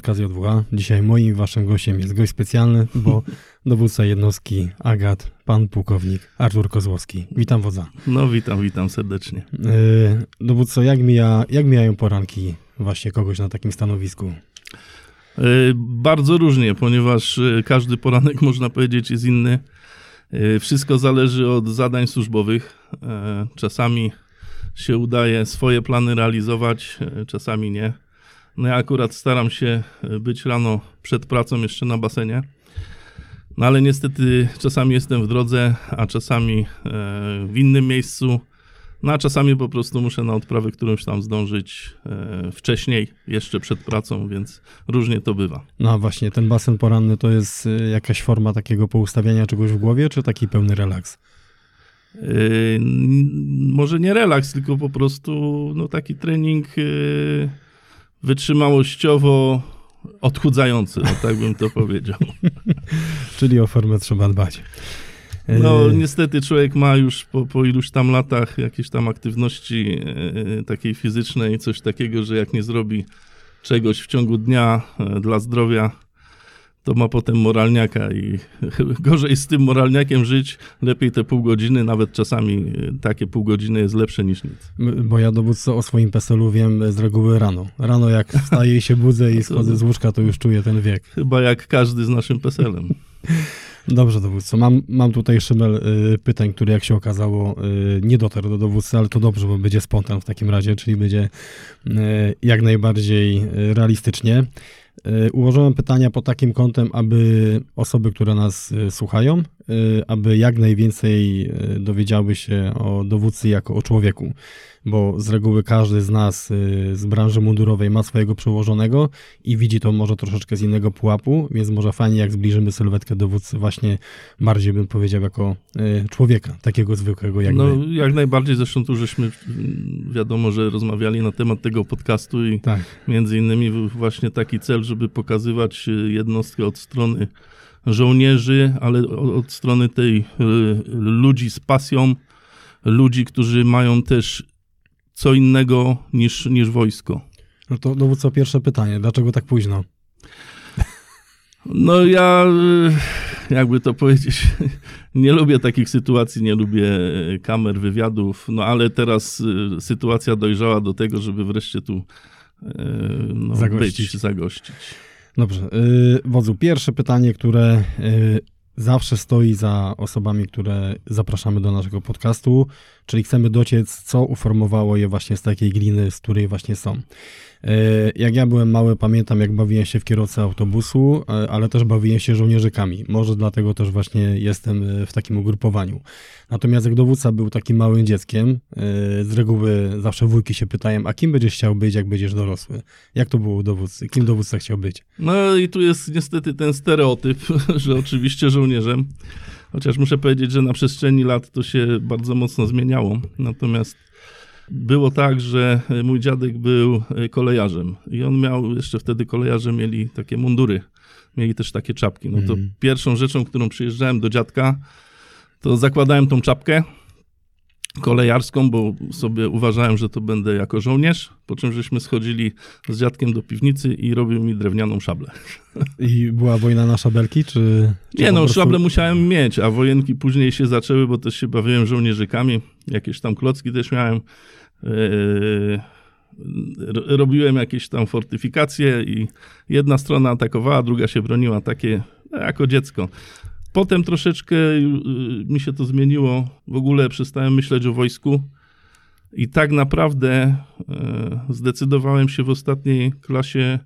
podcast J2. Dzisiaj moim waszym gościem jest gość specjalny, bo dowódca jednostki Agat, pan pułkownik Artur Kozłowski. Witam wodza. No witam, witam serdecznie. Yy, dowódco, jak, mija, jak mijają poranki właśnie kogoś na takim stanowisku? Yy, bardzo różnie, ponieważ yy, każdy poranek, można powiedzieć, jest inny. Yy, wszystko zależy od zadań służbowych. Czasami się udaje swoje plany realizować, czasami nie. No ja akurat staram się e, być rano przed pracą jeszcze na basenie. No ale niestety czasami jestem w drodze, a czasami e, w innym miejscu. No a czasami po prostu muszę na odprawę którąś tam zdążyć e, wcześniej, jeszcze przed pracą, więc różnie to bywa. No właśnie, ten basen poranny to jest jakaś forma takiego poustawiania czegoś w głowie, czy taki pełny relaks? Yy, może nie relaks, tylko po prostu no, taki trening yy, wytrzymałościowo odchudzający, no tak bym to powiedział. Czyli o formę trzeba dbać. No e, niestety człowiek ma już po, po iluś tam latach jakiejś tam aktywności e, takiej fizycznej, coś takiego, że jak nie zrobi czegoś w ciągu dnia e, dla zdrowia, to ma potem moralniaka i gorzej z tym moralniakiem żyć, lepiej te pół godziny, nawet czasami y, takie pół godziny jest lepsze niż nic. Bo ja dowódco o swoim PESEL-u wiem z reguły rano. Rano jak wstaję i się budzę i schodzę z łóżka, to już czuję ten wiek. Chyba jak każdy z naszym PESEL-em. Dobrze, dowódco. Mam, mam tutaj szybel y, pytań, który jak się okazało y, nie dotarł do dowódcy, ale to dobrze, bo będzie spontan w takim razie, czyli będzie y, jak najbardziej realistycznie. E, ułożyłem pytania pod takim kątem, aby osoby, które nas e, słuchają, e, aby jak najwięcej dowiedziały się o dowódcy jako o człowieku, bo z reguły każdy z nas z branży mundurowej ma swojego przełożonego i widzi to może troszeczkę z innego pułapu, więc może fajnie jak zbliżymy sylwetkę dowódcy właśnie bardziej bym powiedział jako człowieka, takiego zwykłego jak No my. jak najbardziej, zresztą tu żeśmy wiadomo, że rozmawiali na temat tego podcastu i tak. między innymi właśnie taki cel, żeby pokazywać e, jednostkę od strony żołnierzy, ale od strony tej e, ludzi z pasją, ludzi, którzy mają też co innego niż, niż wojsko. No to dowódco pierwsze pytanie, dlaczego tak późno? No ja, e, jakby to powiedzieć, nie lubię takich sytuacji, nie lubię kamer, wywiadów, no ale teraz sytuacja dojrzała do tego, żeby wreszcie tu no, zagościć. być, zagościć. Dobrze. Yy, wodzu, pierwsze pytanie, które yy, zawsze stoi za osobami, które zapraszamy do naszego podcastu, czyli chcemy dociec, co uformowało je właśnie z takiej gliny, z której właśnie są. E, jak ja byłem mały, pamiętam jak bawiłem się w kierowcę autobusu, e, ale też bawiłem się żołnierzykami. Może dlatego też właśnie jestem e, w takim ugrupowaniu. Natomiast jak dowódca był takim małym dzieckiem, z reguły zawsze wujki się pytają, a kim będziesz chciał być, jak będziesz dorosły? Jak to było u dowódcy? Kim dowódca chciał być? No i tu jest niestety ten stereotyp, że oczywiście żołnierzem. Chociaż muszę powiedzieć, że na przestrzeni lat to się bardzo mocno zmieniało. Natomiast było tak, że mój dziadek był kolejarzem i on miał, jeszcze wtedy kolejarze mieli takie mundury, mieli też takie czapki. No to mm. pierwszą rzeczą, którą przyjeżdżałem do dziadka, to zakładałem tą czapkę, kolejarską, bo sobie uważałem, że to będę jako żołnierz, po czym żeśmy schodzili z dziadkiem do piwnicy i robił mi drewnianą szablę. I była wojna na szabelki, czy... czy Nie no, prostu... szablę musiałem mieć, a wojenki później się zaczęły, bo też się bawiłem żołnierzykami, jakieś tam klocki też miałem. Yy, robiłem jakieś tam fortyfikacje i jedna strona atakowała, druga się broniła, takie no, jako dziecko. Potem troszeczkę y, mi się to zmieniło. W ogóle przestałem myśleć o wojsku. I tak naprawdę y, zdecydowałem się w ostatniej klasie,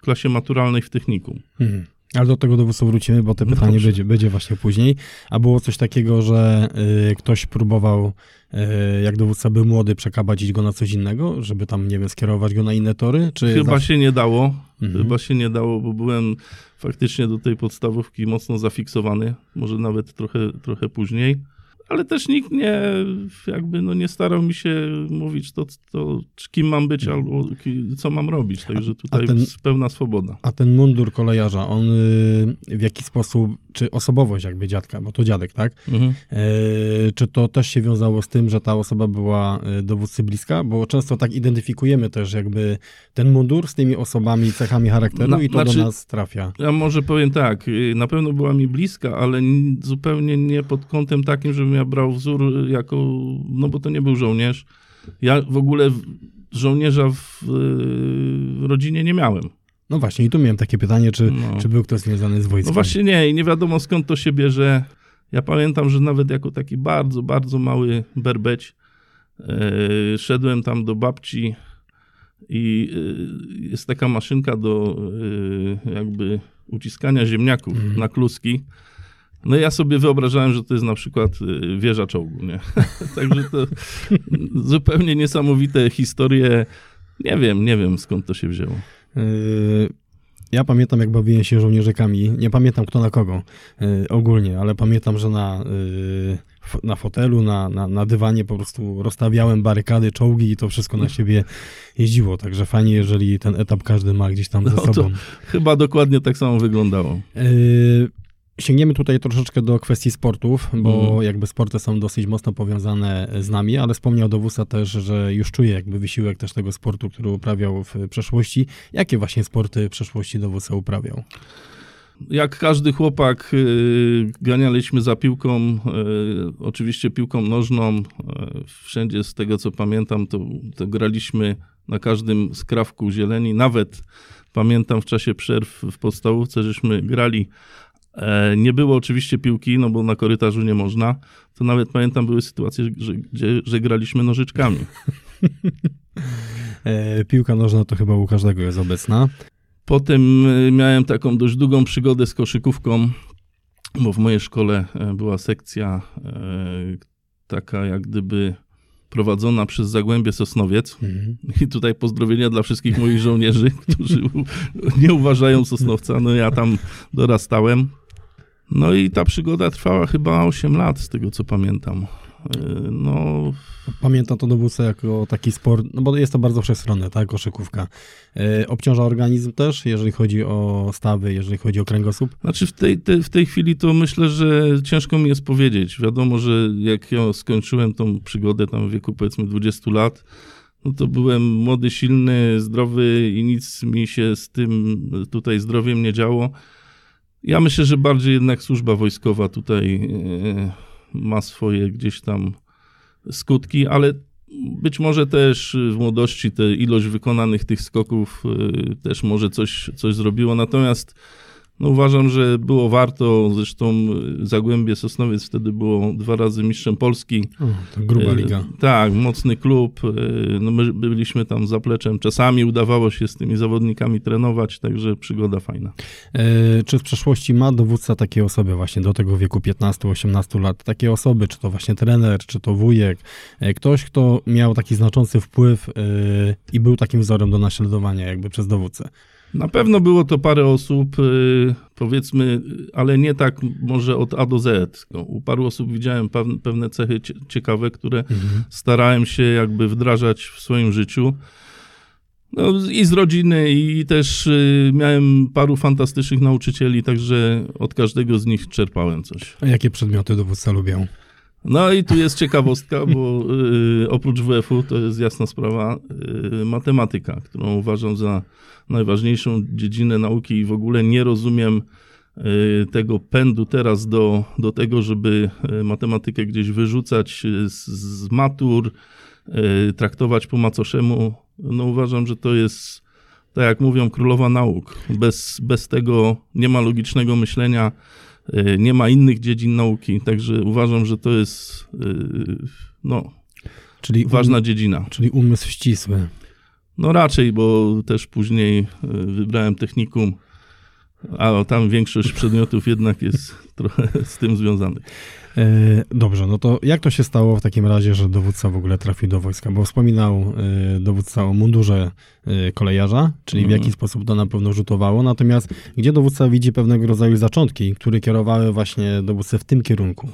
klasie maturalnej w technikum. Hmm. Ale do tego dowództwa wrócimy, bo to no pytanie będzie, będzie właśnie później. A było coś takiego, że y, ktoś próbował, y, jak dowódca był młody, przekabacić go na coś innego, żeby tam, nie wiem, skierować go na inne tory? Czy Chyba zawsze... się nie dało. Mhm. Chyba się nie dało, bo byłem faktycznie do tej podstawówki mocno zafiksowany, może nawet trochę, trochę później. Ale też nikt nie, jakby no nie starał mi się mówić to, to kim mam być albo ki- co mam robić, także tutaj ten- jest pełna swoboda. A ten mundur kolejarza, on y, w jaki sposób, czy osobowość jakby dziadka, bo to dziadek, tak? Mhm. E, Czy to też się wiązało z tym, że ta osoba była e, dowódcy bliska? Bo często tak identyfikujemy też jakby ten mundur z tymi osobami, cechami charakteru Na- i to znaczy- do nas trafia. Ja może powiem tak, y, na pewno była mi bliska, ale zupełnie nie pod kątem takim, żebym ja brał wzór jako, no bo to nie był żołnierz. Ja w ogóle żołnierza y, w rodzinie nie miałem. No właśnie, i tu miałem takie pytanie, czy, No. czy był ktoś związany z wojskiem? No właśnie nie i nie wiadomo skąd to się bierze. Ja pamiętam, że nawet jako taki bardzo, bardzo mały berbeć e, szedłem tam do babci i e, jest taka maszynka do e, jakby uciskania ziemniaków Mhm. na kluski. No ja sobie wyobrażałem, że to jest na przykład wieża czołgu, nie? Także to zupełnie niesamowite historie. Nie wiem, nie wiem skąd to się wzięło. Yy, Ja pamiętam, jak bawiłem się żołnierzykami. Nie pamiętam kto na kogo yy, ogólnie, ale pamiętam, że na, yy, na fotelu, na, na, na dywanie po prostu rozstawiałem barykady, czołgi i to wszystko na siebie jeździło. Także fajnie, jeżeli ten etap każdy ma gdzieś tam ze No to- sobą. Chyba dokładnie tak samo wyglądało. Yy, Sięgniemy tutaj troszeczkę do kwestii sportów, bo Mhm. jakby sporty są dosyć mocno powiązane z nami, ale wspomniał dowódca też, że już czuje jakby wysiłek też tego sportu, który uprawiał w przeszłości. Jakie właśnie sporty w przeszłości dowódca uprawiał? Jak każdy chłopak, y, ganialiśmy za piłką, y, oczywiście piłką nożną. y, Wszędzie z tego co pamiętam, to, to graliśmy na każdym skrawku zieleni. Nawet pamiętam w czasie przerw w podstawówce, żeśmy grali. E, Nie było oczywiście piłki, no bo na korytarzu nie można. To nawet pamiętam, były sytuacje, że, gdzie, że graliśmy nożyczkami. E, piłka nożna to chyba u każdego jest obecna. Potem y, miałem taką dość długą przygodę z koszykówką, bo w mojej szkole e, była sekcja e, taka jak gdyby prowadzona przez Zagłębie Sosnowiec. Mhm. I tutaj pozdrowienia dla wszystkich moich żołnierzy, którzy nie uważają Sosnowca. No ja tam dorastałem. No i ta przygoda trwała chyba 8 lat, z tego co pamiętam. E, No, Pamiętam to dowódca jako taki sport, no bo jest to bardzo wszechstronne, tak, koszykówka. E, obciąża organizm też, jeżeli chodzi o stawy, jeżeli chodzi o kręgosłup. Znaczy w tej, te, w tej chwili to myślę, że ciężko mi jest powiedzieć. Wiadomo, że jak ja skończyłem tą przygodę tam w wieku powiedzmy 20 lat, no to byłem młody, silny, zdrowy i nic mi się z tym tutaj zdrowiem nie działo. Ja myślę, że bardziej jednak służba wojskowa tutaj e, ma swoje gdzieś tam skutki, ale być może też w młodości te ilość wykonanych tych skoków e, też może coś, coś zrobiło. Natomiast no uważam, że było warto. Zresztą y, Zagłębie Sosnowiec wtedy było dwa razy mistrzem Polski. O, to gruba E, liga. Tak, mocny klub. e, No my byliśmy tam zapleczem. Czasami udawało się z tymi zawodnikami trenować, także przygoda fajna. E, Czy w przeszłości ma dowódca takie osoby właśnie do tego wieku 15-18 lat? Takie osoby, czy to właśnie trener, czy to wujek, e, ktoś, kto miał taki znaczący wpływ e, i był takim wzorem do naśladowania jakby przez dowódcę. Na pewno było to parę osób, y, powiedzmy, ale nie tak może od A do Z. No, U paru osób widziałem pew- pewne cechy cie- ciekawe, które starałem się jakby wdrażać w swoim życiu. No, I z rodziny, i też y, miałem paru fantastycznych nauczycieli, także od każdego z nich czerpałem coś. A jakie przedmioty dowódca lubią? No i tu jest ciekawostka, bo y, oprócz WF-u to jest jasna sprawa y, matematyka, którą uważam za najważniejszą dziedzinę nauki i w ogóle nie rozumiem y, tego pędu teraz do, do tego, żeby y, matematykę gdzieś wyrzucać y, z, z matur, y, traktować po macoszemu. No uważam, że to jest, tak jak mówią, królowa nauk. Bez, bez tego nie ma logicznego myślenia, nie ma innych dziedzin nauki, także uważam, że to jest y, no, Czyli, ważna um, dziedzina. czyli umysł ścisły. No raczej, bo też później y, wybrałem technikum, a tam większość przedmiotów jednak jest trochę z tym związanych. E, Dobrze, no to jak to się stało w takim razie, że dowódca w ogóle trafił do wojska? Bo wspominał e, dowódca o mundurze e, kolejarza, czyli w Mhm. jaki sposób to na pewno rzutowało, natomiast gdzie dowódca widzi pewnego rodzaju zaczątki, które kierowały właśnie dowódcę w tym kierunku?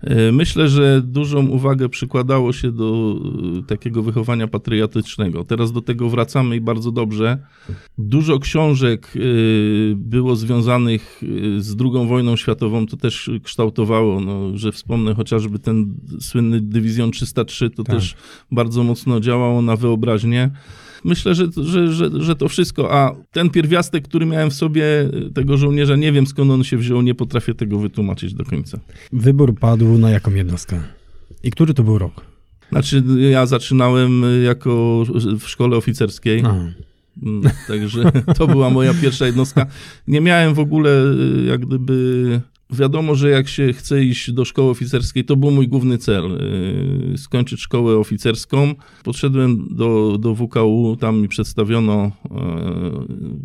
E, myślę, że dużą uwagę przykładało się do e, takiego wychowania patriotycznego. Teraz do tego wracamy i bardzo dobrze. Dużo książek e, było związanych z II wojną światową, to też kształtowało, no, że wspomnę chociażby ten słynny Dywizjon 303, to tak. też bardzo mocno działało na wyobraźnię. Myślę, że, że, że, że to wszystko. A ten pierwiastek, który miałem w sobie tego żołnierza, nie wiem skąd on się wziął, nie potrafię tego wytłumaczyć do końca. Wybór padł na jaką jednostkę? I który to był rok? Znaczy, ja zaczynałem jako w szkole oficerskiej. Aha. Mm, także to była moja pierwsza jednostka. Nie miałem w ogóle jak gdyby Wiadomo, że jak się chce iść do szkoły oficerskiej, to był mój główny cel. Y, skończyć szkołę oficerską. Podszedłem do, do WKU, tam mi przedstawiono, y,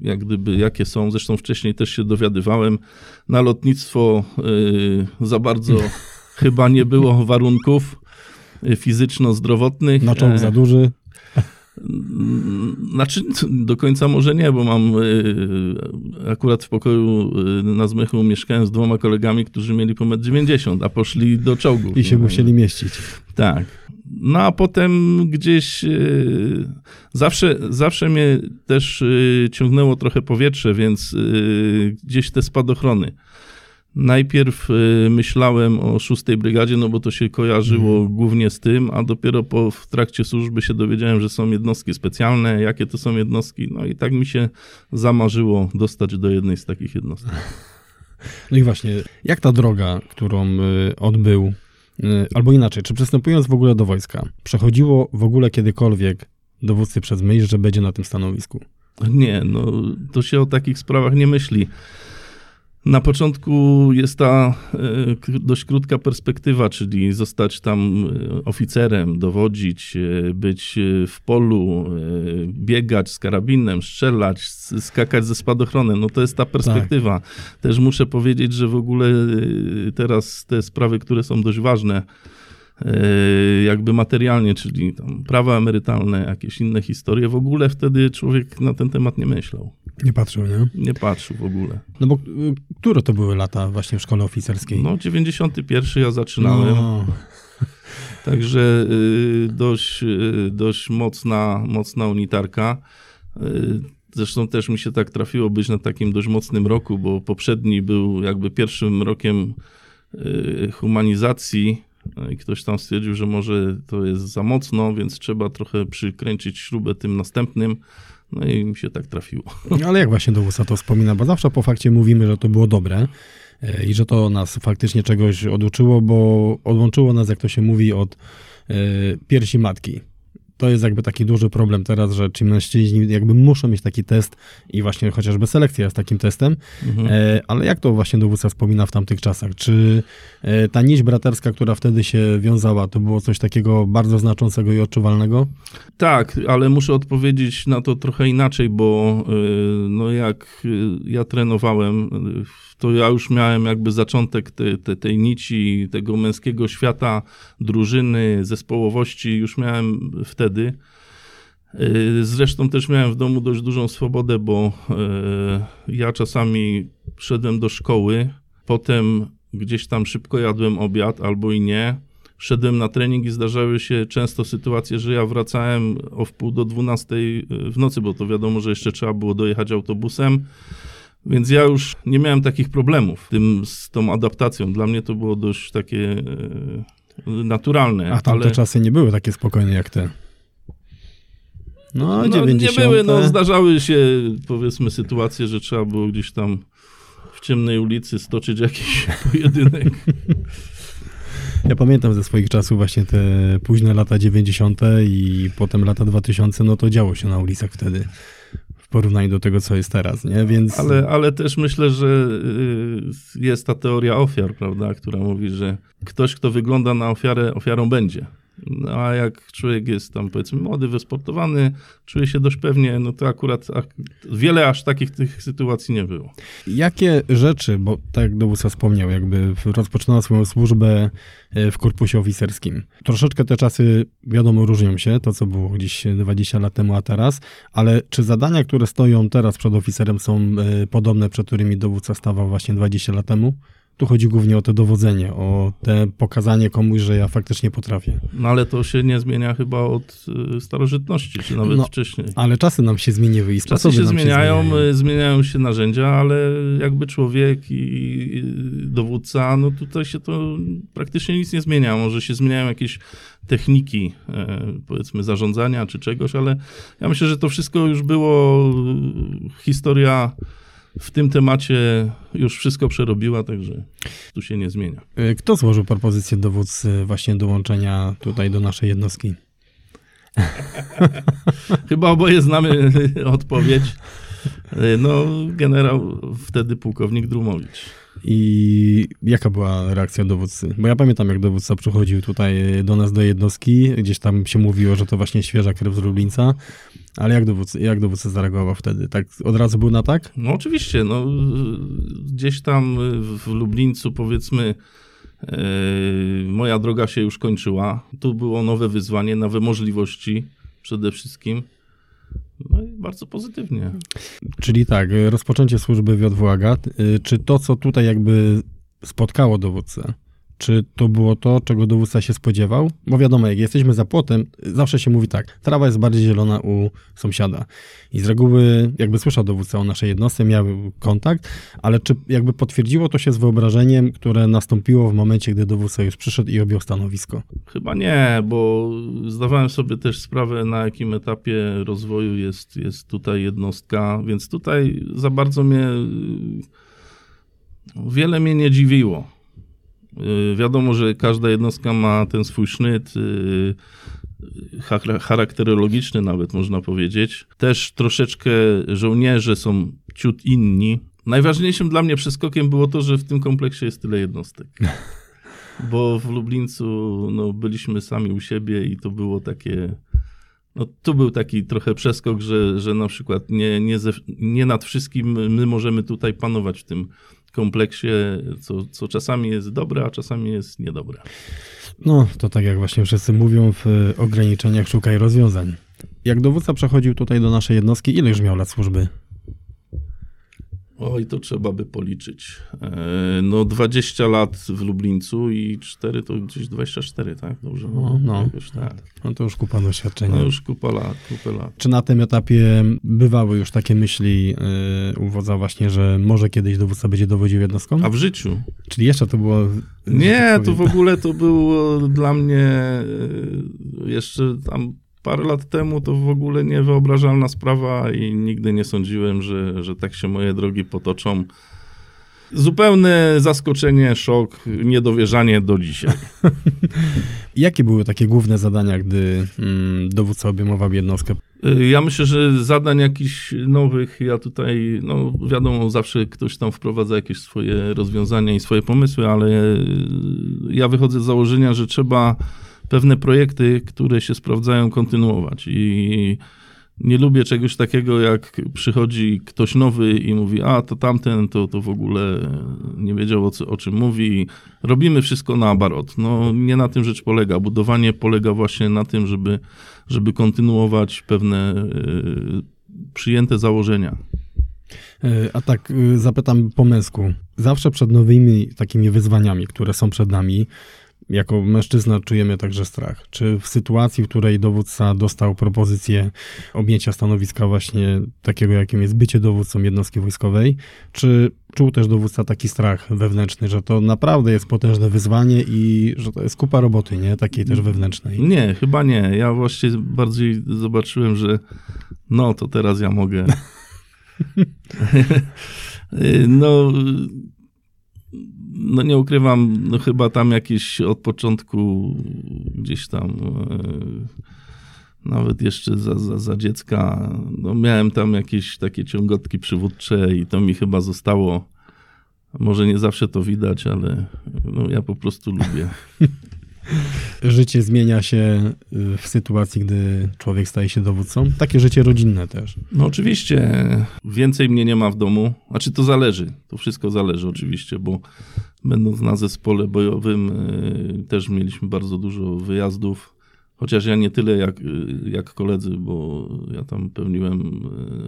jak gdyby, jakie są. Zresztą wcześniej też się dowiadywałem. Na lotnictwo y, za bardzo chyba nie było warunków fizyczno-zdrowotnych. Na czołg za duży. Znaczy, do końca może nie, bo mam e, akurat w pokoju e, na Zmychu mieszkałem z dwoma kolegami, którzy mieli po 1,90 m, a poszli do czołgu. I się musieli mieścić. Tak. No a potem gdzieś e, zawsze, zawsze mnie też ciągnęło trochę powietrze, więc gdzieś te spadochrony. Najpierw y, myślałem o szóstej brygadzie, no bo to się kojarzyło mm. głównie z tym, a dopiero po, w trakcie służby się dowiedziałem, że są jednostki specjalne, jakie to są jednostki, no i tak mi się zamarzyło dostać do jednej z takich jednostek. No i właśnie, jak ta droga, którą y, odbył, y, albo inaczej, czy przystępując w ogóle do wojska, przechodziło w ogóle kiedykolwiek dowódcy przez myśl, że będzie na tym stanowisku? Nie, no to się o takich sprawach nie myśli. Na początku jest ta e, dość krótka perspektywa, czyli zostać tam e, oficerem, dowodzić, e, być w polu, biegać z karabinem, strzelać, skakać ze spadochronem. No to jest ta perspektywa. Tak. Też muszę powiedzieć, że w ogóle teraz te sprawy, które są dość ważne, jakby materialnie, czyli tam prawa emerytalne, jakieś inne historie. W ogóle wtedy człowiek na ten temat nie myślał. Nie patrzył, nie? Nie patrzył w ogóle. No bo y, które to były lata właśnie w szkole oficerskiej? No 91 ja zaczynałem. No. Także y, dość, y, dość mocna, mocna unitarka. Zresztą też mi się tak trafiło być na takim dość mocnym roku, bo poprzedni był jakby pierwszym rokiem humanizacji no I ktoś tam stwierdził, że może to jest za mocno, więc trzeba trochę przykręcić śrubę tym następnym. No i mi się tak trafiło. Ale jak właśnie dowódca to wspomina, bo zawsze po fakcie mówimy, że to było dobre e, i że to nas faktycznie czegoś oduczyło, bo odłączyło nas, jak to się mówi, od e, piersi matki to jest jakby taki duży problem teraz, że ci mężczyźni jakby muszą mieć taki test i właśnie chociażby selekcja jest takim testem, mhm. e, ale jak to właśnie dowódca wspomina w tamtych czasach? Czy e, ta nić braterska, która wtedy się wiązała, to było coś takiego bardzo znaczącego i odczuwalnego? Tak, ale muszę odpowiedzieć na to trochę inaczej, bo e, no jak e, ja trenowałem, to ja już miałem jakby zaczątek te, te, tej nici, tego męskiego świata, drużyny, zespołowości, już miałem wtedy. Y, zresztą też miałem w domu dość dużą swobodę, bo y, ja czasami szedłem do szkoły, potem gdzieś tam szybko jadłem obiad albo i nie. Szedłem na trening i zdarzały się często sytuacje, że ja wracałem o wpół do 12 w nocy, bo to wiadomo, że jeszcze trzeba było dojechać autobusem. Więc ja już nie miałem takich problemów tym, z tą adaptacją. Dla mnie to było dość takie naturalne. A tamte ale... czasy nie były takie spokojne jak te. No, no nie były, no zdarzały się powiedzmy sytuacje, że trzeba było gdzieś tam w ciemnej ulicy stoczyć jakiś pojedynek. Ja pamiętam ze swoich czasów właśnie te późne lata 90. i potem lata 2000, no to działo się na ulicach wtedy w porównaniu do tego, co jest teraz, nie? Więc... Ale, ale też myślę, że y, jest ta teoria ofiar, prawda, która mówi, że ktoś, kto wygląda na ofiarę, ofiarą będzie. No, a jak człowiek jest tam powiedzmy młody, wysportowany, czuje się dość pewnie, no to akurat wiele aż takich tych sytuacji nie było. Jakie rzeczy, bo tak jak dowódca wspomniał, jakby rozpoczynała swoją służbę e, w korpusie oficerskim. Troszeczkę te czasy, wiadomo, różnią się, to co było gdzieś 20 lat temu, a teraz, ale czy zadania, które stoją teraz przed oficerem są e, podobne, przed którymi dowódca stawał właśnie 20 lat temu? Tu chodzi głównie o to dowodzenie, o te pokazanie komuś, że ja faktycznie potrafię. No ale to się nie zmienia chyba od y, starożytności, czy nawet No, wcześniej. Ale czasy nam się zmieniły i Czasy się zmieniają, się zmieniają. y, zmieniają się narzędzia, ale jakby człowiek i i dowódca, no tutaj się to praktycznie nic nie zmienia. Może się zmieniają jakieś techniki, e, powiedzmy, zarządzania czy czegoś, ale ja myślę, że to wszystko już było, y, historia w tym temacie już wszystko przerobiła, także tu się nie zmienia. Y, Kto złożył propozycję dowódcy właśnie dołączenia tutaj do naszej jednostki? Chyba oboje znamy odpowiedź. E, No, generał wtedy pułkownik Drumowicz. I jaka była reakcja dowódcy? Bo ja pamiętam, jak dowódca przychodził tutaj do nas do jednostki, gdzieś tam się mówiło, że to właśnie świeża krew z Lublińca, ale jak dowódca, jak dowódca zareagował wtedy? Tak od razu był na tak? No oczywiście, no gdzieś tam w Lublińcu powiedzmy e, moja droga się już kończyła. Tu było nowe wyzwanie, nowe możliwości przede wszystkim. No i bardzo pozytywnie. Czyli tak, rozpoczęcie służby w JWAGA, y, czy to, co tutaj jakby spotkało dowódcę, czy to było to, czego dowódca się spodziewał? Bo wiadomo, jak jesteśmy za płotem, zawsze się mówi tak, trawa jest bardziej zielona u sąsiada. I z reguły jakby słyszał dowódca o naszej jednostce, miał kontakt, ale czy jakby potwierdziło to się z wyobrażeniem, które nastąpiło w momencie, gdy dowódca już przyszedł i objął stanowisko? Chyba nie, bo zdawałem sobie też sprawę, na jakim etapie rozwoju jest, jest tutaj jednostka, więc tutaj za bardzo mnie y, wiele mnie nie dziwiło. Y, Wiadomo, że każda jednostka ma ten swój sznyt y, cha- charakterologiczny nawet można powiedzieć. Też troszeczkę żołnierze są ciut inni. Najważniejszym dla mnie przeskokiem było to, że w tym kompleksie jest tyle jednostek. Bo w Lublińcu no, byliśmy sami u siebie i to było takie. No, tu był taki trochę przeskok, że, że na przykład nie, nie, ze, nie nad wszystkim my możemy tutaj panować w tym kompleksie, co, co czasami jest dobre, a czasami jest niedobre. No, to tak jak właśnie wszyscy mówią, w y, ograniczeniach szukaj rozwiązań. Jak dowódca przechodził tutaj do naszej jednostki, ile już miał lat służby? Oj, to trzeba by policzyć. E, No 20 lat w Lublińcu i 4 to gdzieś 24, tak? Dobrze. No, no. Jakoś tak. No to już kupa doświadczenia. No już kupa lat, lat. Czy na tym etapie bywały już takie myśli yy, u wodza właśnie, że może kiedyś dowódca będzie dowodził jednostką? A w życiu? Czyli jeszcze to było... Nie, tak to w ogóle to było dla mnie e, jeszcze tam parę lat temu to w ogóle niewyobrażalna sprawa i nigdy nie sądziłem, że, że tak się moje drogi potoczą. Zupełne zaskoczenie, szok, niedowierzanie do dzisiaj. Jakie były takie główne zadania, gdy mm, dowódca obejmował jednostkę? Y, Ja myślę, że zadań jakichś nowych, ja tutaj, no wiadomo, zawsze ktoś tam wprowadza jakieś swoje rozwiązania i swoje pomysły, ale y, ja wychodzę z założenia, że trzeba pewne projekty, które się sprawdzają, kontynuować. I nie lubię czegoś takiego, jak przychodzi ktoś nowy i mówi, a to tamten, to, to w ogóle nie wiedział o, co, o czym mówi. Robimy wszystko na abarot. No nie na tym rzecz polega. Budowanie polega właśnie na tym, żeby, żeby kontynuować pewne y, przyjęte założenia. Yy, A tak yy, zapytam po męsku. Zawsze przed nowymi takimi wyzwaniami, które są przed nami, jako mężczyzna czujemy także strach. Czy w sytuacji, w której dowódca dostał propozycję objęcia stanowiska właśnie takiego, jakim jest bycie dowódcą jednostki wojskowej, czy czuł też dowódca taki strach wewnętrzny, że to naprawdę jest potężne wyzwanie i że to jest kupa roboty, nie? Takiej też wewnętrznej. Nie, chyba nie. Ja właśnie bardziej zobaczyłem, że no to teraz ja mogę. No, no nie ukrywam, no chyba tam jakieś od początku gdzieś tam e, nawet jeszcze za, za, za dziecka, no miałem tam jakieś takie ciągotki przywódcze i to mi chyba zostało. Może nie zawsze to widać, ale no, ja po prostu lubię. Życie zmienia się y, w sytuacji, gdy człowiek staje się dowódcą. Takie życie rodzinne też. No oczywiście, więcej mnie nie ma w domu. Znaczy to zależy, to wszystko zależy oczywiście, bo będąc na zespole bojowym y, też mieliśmy bardzo dużo wyjazdów. Chociaż ja nie tyle jak, y, jak koledzy, bo ja tam pełniłem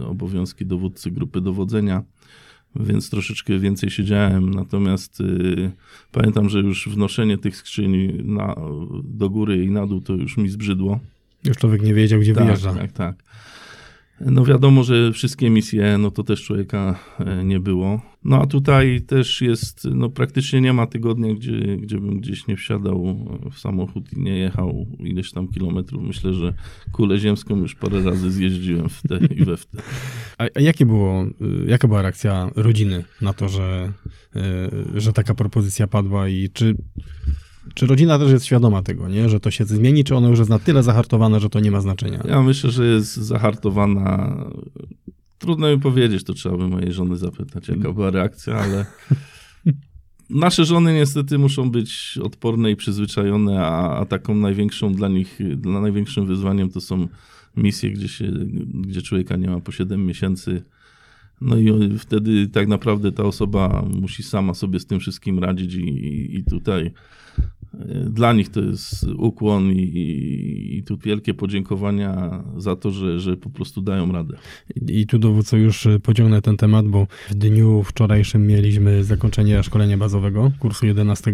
obowiązki dowódcy grupy dowodzenia. Więc troszeczkę więcej siedziałem. Natomiast y, pamiętam, że już wnoszenie tych skrzyni na, do góry i na dół to już mi zbrzydło. Już człowiek nie wiedział, gdzie tak, wyjeżdża. Tak, tak. No wiadomo, że wszystkie misje, no to też człowieka e, nie było. No a tutaj też jest, no praktycznie nie ma tygodnia, gdzie, gdzie bym gdzieś nie wsiadał w samochód i nie jechał ileś tam kilometrów. Myślę, że kulę ziemską już parę razy zjeździłem w te i we w te. A, a jakie było, y, jaka była reakcja rodziny na to, że, że taka propozycja padła i czy czy rodzina też jest świadoma tego, nie? że to się zmieni, czy ona już jest na tyle zahartowana, że to nie ma znaczenia? Ja myślę, że jest zahartowana. Trudno mi powiedzieć, to trzeba by mojej żony zapytać, jaka była reakcja, ale nasze żony niestety muszą być odporne i przyzwyczajone, a, a taką największą dla nich, dla największym wyzwaniem to są misje, gdzie, się, gdzie człowieka nie ma po 7 miesięcy. No i wtedy tak naprawdę ta osoba musi sama sobie z tym wszystkim radzić i, i tutaj dla nich to jest ukłon i, i, tu wielkie podziękowania za to, że, że po prostu dają radę. I tu dowódco już pociągnę ten temat, bo w dniu wczorajszym mieliśmy zakończenie szkolenia bazowego, kursu 11.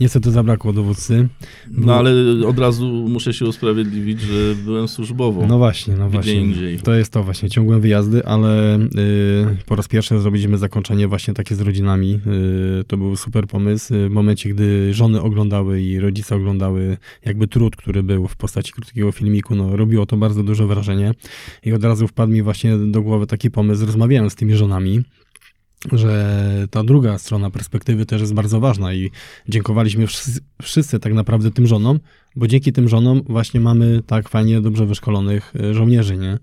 Niestety zabrakło dowódcy. No ale od razu muszę się usprawiedliwić, że byłem służbowo. No właśnie, no właśnie. Indziej. To jest to właśnie, ciągłe wyjazdy, ale y, po raz pierwszy zrobiliśmy zakończenie właśnie takie z rodzinami. Y, to był super pomysł. W momencie, gdy żony oglądały oglądały i rodzice oglądały jakby trud, który był w postaci krótkiego filmiku, no robiło to bardzo duże wrażenie i od razu wpadł mi właśnie do głowy taki pomysł, rozmawiałem z tymi żonami, że ta druga strona perspektywy też jest bardzo ważna i dziękowaliśmy wszyscy, wszyscy, tak naprawdę tym żonom, bo dzięki tym żonom właśnie mamy tak fajnie, dobrze wyszkolonych e, żołnierzy, nie?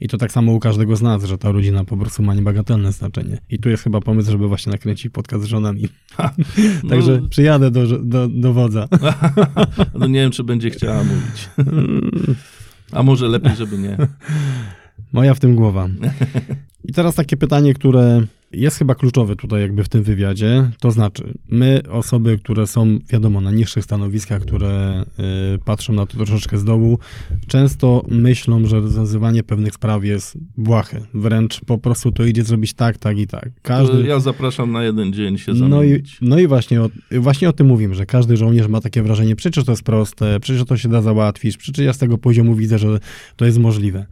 I to tak samo u każdego z nas, że ta rodzina po prostu ma niebagatelne znaczenie. I tu jest chyba pomysł, żeby właśnie nakręcić podcast z żonami. Także no, przyjadę do, do, do wodza. no nie wiem, czy będzie chciała mówić. A może lepiej, żeby nie. Moja w tym głowa. I teraz takie pytanie, które jest chyba kluczowe tutaj jakby w tym wywiadzie. To znaczy, my, osoby, które są, wiadomo, na niższych stanowiskach, które y, patrzą na to troszeczkę z dołu, często myślą, że rozwiązywanie pewnych spraw jest błahe. Wręcz po prostu to idzie zrobić tak, tak i tak. Każdy... Ja zapraszam na jeden dzień się zamienić. No i, no i właśnie, o, właśnie o tym mówimy, że każdy żołnierz ma takie wrażenie, przecież to jest proste, przecież to się da załatwić, przecież ja z tego poziomu widzę, że to jest możliwe.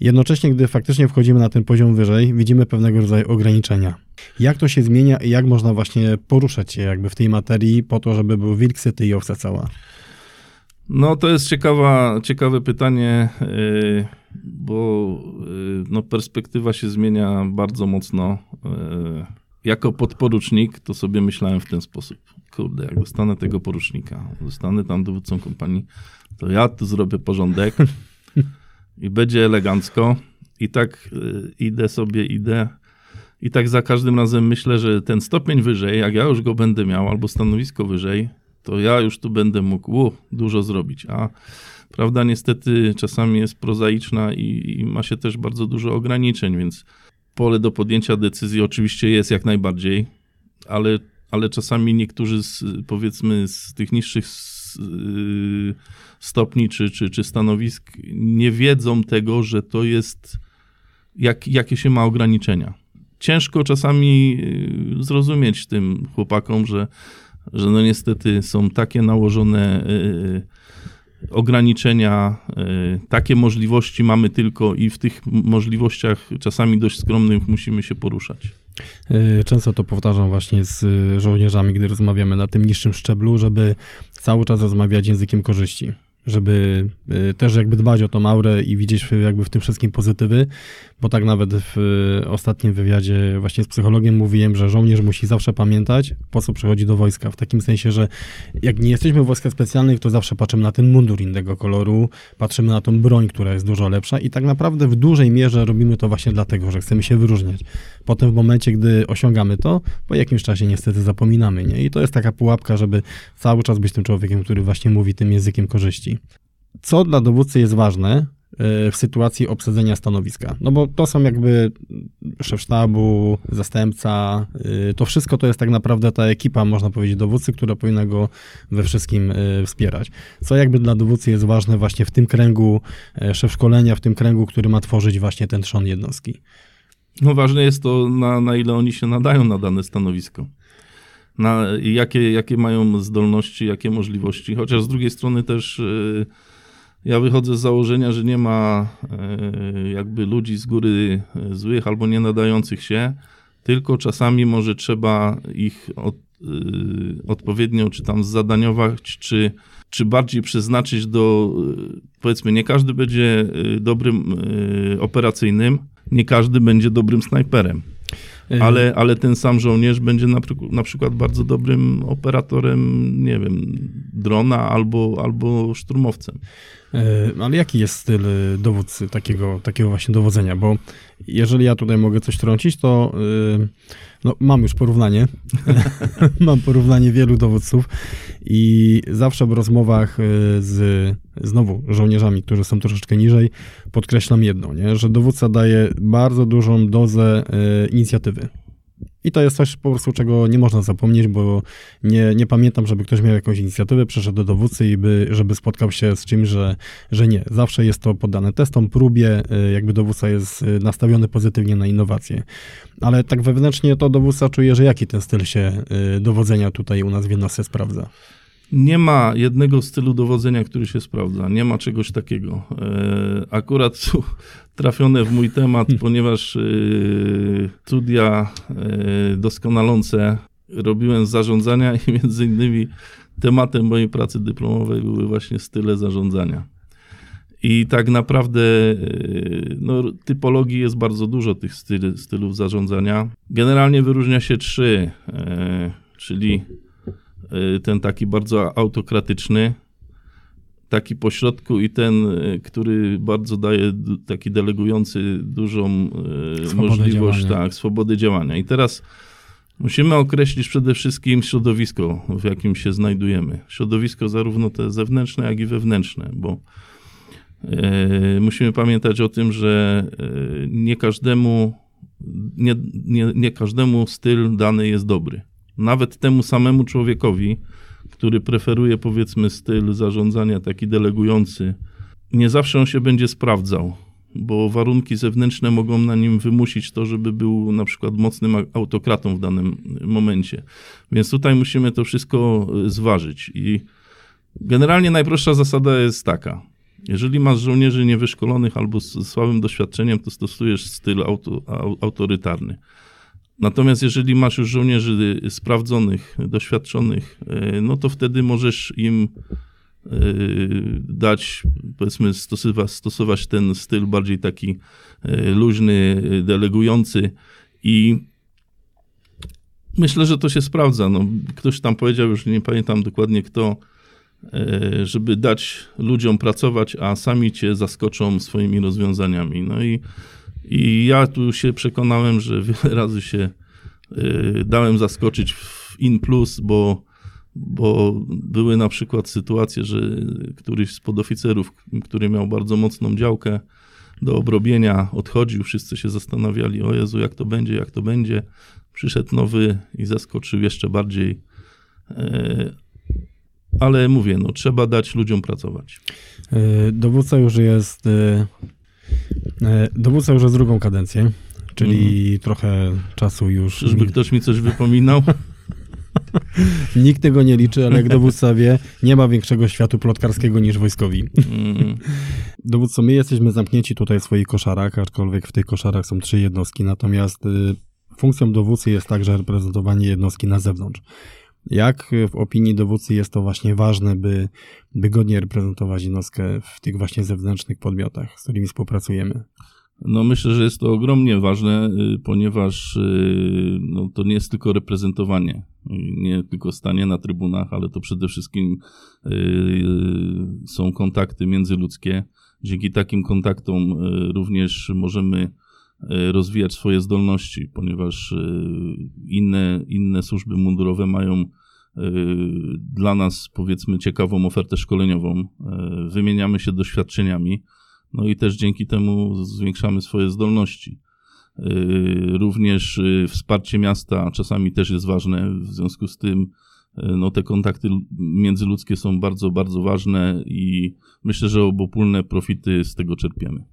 Jednocześnie, gdy faktycznie wchodzimy na ten poziom wyżej, widzimy pewnego rodzaju ograniczenia. Jak to się zmienia i jak można właśnie poruszać się jakby w tej materii po to, żeby był wilk syty i owca cała? No to jest ciekawa, ciekawe pytanie, y, bo y, no, perspektywa się zmienia bardzo mocno. Y, jako podporucznik to sobie myślałem w ten sposób. Kurde, jak dostanę tego porucznika, zostanę tam dowódcą kompanii, to ja tu zrobię porządek, i będzie elegancko. I tak y, idę sobie, idę. I tak za każdym razem myślę, że ten stopień wyżej, jak ja już go będę miał, albo stanowisko wyżej, to ja już tu będę mógł dużo zrobić. A prawda niestety czasami jest prozaiczna i, i ma się też bardzo dużo ograniczeń, więc pole do podjęcia decyzji oczywiście jest jak najbardziej, ale, ale czasami niektórzy z, powiedzmy z tych niższych Y, stopni czy, czy, czy stanowisk nie wiedzą tego, że to jest, jak, jakie się ma ograniczenia. Ciężko czasami y, zrozumieć tym chłopakom, że, że no niestety są takie nałożone y, ograniczenia, takie możliwości mamy tylko i w tych możliwościach czasami dość skromnych musimy się poruszać. Często to powtarzam właśnie z żołnierzami, gdy rozmawiamy na tym niższym szczeblu, żeby cały czas rozmawiać językiem korzyści żeby y, też jakby dbać o tą aurę i widzieć jakby w tym wszystkim pozytywy, bo tak nawet w y, ostatnim wywiadzie właśnie z psychologiem mówiłem, że żołnierz musi zawsze pamiętać, po co przychodzi do wojska, w takim sensie, że jak nie jesteśmy w wojskach specjalnych, to zawsze patrzymy na ten mundur innego koloru, patrzymy na tą broń, która jest dużo lepsza i tak naprawdę w dużej mierze robimy to właśnie dlatego, że chcemy się wyróżniać. Potem w momencie, gdy osiągamy to, po jakimś czasie niestety zapominamy, nie? I to jest taka pułapka, żeby cały czas być tym człowiekiem, który właśnie mówi tym językiem korzyści. Co dla dowódcy jest ważne e, w sytuacji obsadzenia stanowiska? No bo to są jakby szef sztabu, zastępca, e, to wszystko to jest tak naprawdę ta ekipa, można powiedzieć, dowódcy, która powinna go we wszystkim e, wspierać. Co jakby dla dowódcy jest ważne właśnie w tym kręgu szef szkolenia, w tym kręgu, który ma tworzyć właśnie ten trzon jednostki? No ważne jest to, na, na ile oni się nadają na dane stanowisko. Na, jakie, jakie mają zdolności, jakie możliwości. Chociaż z drugiej strony też yy, ja wychodzę z założenia, że nie ma yy, jakby ludzi z góry złych albo nie nadających się, tylko czasami może trzeba ich od, odpowiednio czy tam zadaniować, czy, czy bardziej przeznaczyć do, powiedzmy, nie każdy będzie dobrym operacyjnym, nie każdy będzie dobrym snajperem. Ale, ale ten sam żołnierz będzie na, na przykład bardzo dobrym operatorem, nie wiem, drona albo, albo szturmowcem. Ale jaki jest styl dowódcy takiego, takiego właśnie dowodzenia? Bo jeżeli ja tutaj mogę coś trącić, to no, mam już porównanie. mam porównanie wielu dowódców i zawsze w rozmowach z znowu żołnierzami, którzy są troszeczkę niżej, podkreślam jedno, nie? że dowódca daje bardzo dużą dozę inicjatywy. I to jest coś po prostu, czego nie można zapomnieć, bo nie, nie pamiętam, żeby ktoś miał jakąś inicjatywę, przeszedł do dowódcy i by, żeby spotkał się z czymś, że, że nie. Zawsze jest to poddane testom, próbie, y, jakby dowódca jest y, nastawiony pozytywnie na innowacje. Ale tak wewnętrznie to dowódca czuje, że jaki ten styl się y, dowodzenia tutaj u nas w jednostce sprawdza. Nie ma jednego stylu dowodzenia, który się sprawdza. Nie ma czegoś takiego. E, akurat tu trafione w mój temat, hmm. ponieważ e, studia e, doskonalące robiłem z zarządzania i między innymi tematem mojej pracy dyplomowej były właśnie style zarządzania. I tak naprawdę no, typologii jest bardzo dużo tych styl, stylów zarządzania. Generalnie wyróżnia się trzy, czyli ten taki bardzo autokratyczny, taki pośrodku i ten, y, który bardzo daje taki delegujący dużą y, Swobodę możliwość działania. tak, swobody działania. I teraz musimy określić przede wszystkim środowisko, w jakim się znajdujemy. Środowisko zarówno te zewnętrzne, jak i wewnętrzne, bo musimy pamiętać o tym, że nie każdemu nie, nie, nie każdemu styl dany jest dobry nawet temu samemu człowiekowi, który preferuje powiedzmy styl zarządzania taki delegujący, nie zawsze on się będzie sprawdzał, bo warunki zewnętrzne mogą na nim wymusić to, żeby był na przykład mocnym autokratą w danym momencie. Więc tutaj musimy to wszystko e, zważyć. I generalnie najprostsza zasada jest taka. Jeżeli masz żołnierzy niewyszkolonych albo z słabym doświadczeniem, to stosujesz styl auto, autorytarny. Natomiast jeżeli masz już żołnierzy sprawdzonych, doświadczonych, e, no to wtedy możesz im e, dać, powiedzmy, stosować, stosować ten styl bardziej taki luźny, delegujący i myślę, że to się sprawdza. No, ktoś tam powiedział, już nie pamiętam dokładnie kto, żeby dać ludziom pracować, a sami cię zaskoczą swoimi rozwiązaniami. No i i ja tu się przekonałem, że wiele razy się y, dałem zaskoczyć w in plus, bo, bo były na przykład sytuacje, że któryś z podoficerów, który miał bardzo mocną działkę do obrobienia, odchodził, wszyscy się zastanawiali, o Jezu, jak to będzie, jak to będzie. Przyszedł nowy i zaskoczył jeszcze bardziej. Y, ale mówię, no trzeba dać ludziom pracować. Y, dowódca już jest E, dowódca już jest drugą kadencję, czyli mm. trochę czasu już. Czyżby ktoś mi coś wypominał? Nikt tego nie liczy, ale jak dowódca wie, nie ma większego światu plotkarskiego niż wojskowi. Mm. Dowódco, my jesteśmy zamknięci tutaj w swoich koszarach, aczkolwiek w tych koszarach są trzy jednostki, natomiast y, funkcją dowódcy jest także reprezentowanie jednostki na zewnątrz. Jak w opinii dowódcy jest to właśnie ważne, by, by godnie reprezentować jednostkę w tych właśnie zewnętrznych podmiotach, z którymi współpracujemy? No myślę, że jest to ogromnie ważne, y, ponieważ y, no, to nie jest tylko reprezentowanie, nie tylko stanie na trybunach, ale to przede wszystkim y, są kontakty międzyludzkie. Dzięki takim kontaktom również możemy rozwijać swoje zdolności, ponieważ inne, inne służby mundurowe mają dla nas, powiedzmy, ciekawą ofertę szkoleniową. Wymieniamy się doświadczeniami no i też dzięki temu zwiększamy swoje zdolności. Również wsparcie miasta czasami też jest ważne, w związku z tym no, te kontakty międzyludzkie są bardzo, bardzo ważne i myślę, że obopólne profity z tego czerpiemy.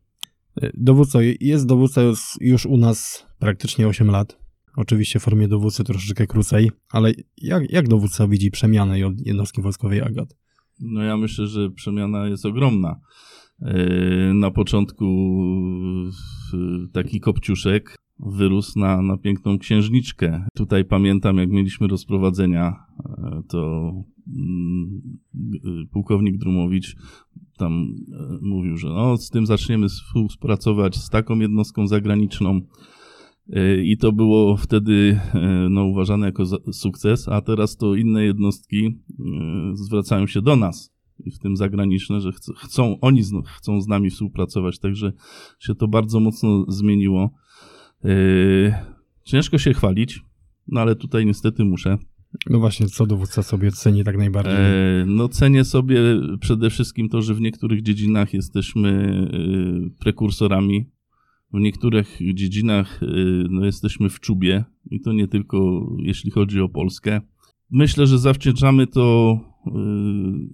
Dowódco, jest dowódca już u nas praktycznie 8 lat. Oczywiście w formie dowódcy troszeczkę krócej, ale jak, jak dowódca widzi przemianę jednostki wojskowej Agat? No ja myślę, że przemiana jest ogromna. E, na początku taki kopciuszek wyrósł na, na piękną księżniczkę. Tutaj pamiętam, jak mieliśmy rozprowadzenia, to mm, pułkownik Drumowicz tam e, mówił, że no, z tym zaczniemy współpracować z taką jednostką zagraniczną. I to było wtedy no, uważane jako sukces, a teraz to inne jednostki zwracają się do nas w tym zagraniczne, że chcą, oni chcą z nami współpracować, także się to bardzo mocno zmieniło. Ciężko się chwalić, no ale tutaj niestety muszę. No właśnie, co dowódca sobie ceni tak najbardziej? Yy, no cenię sobie przede wszystkim to, że w niektórych dziedzinach jesteśmy yy, prekursorami, w niektórych dziedzinach yy, no, jesteśmy w czubie i to nie tylko jeśli chodzi o Polskę. Myślę, że zawdzięczamy to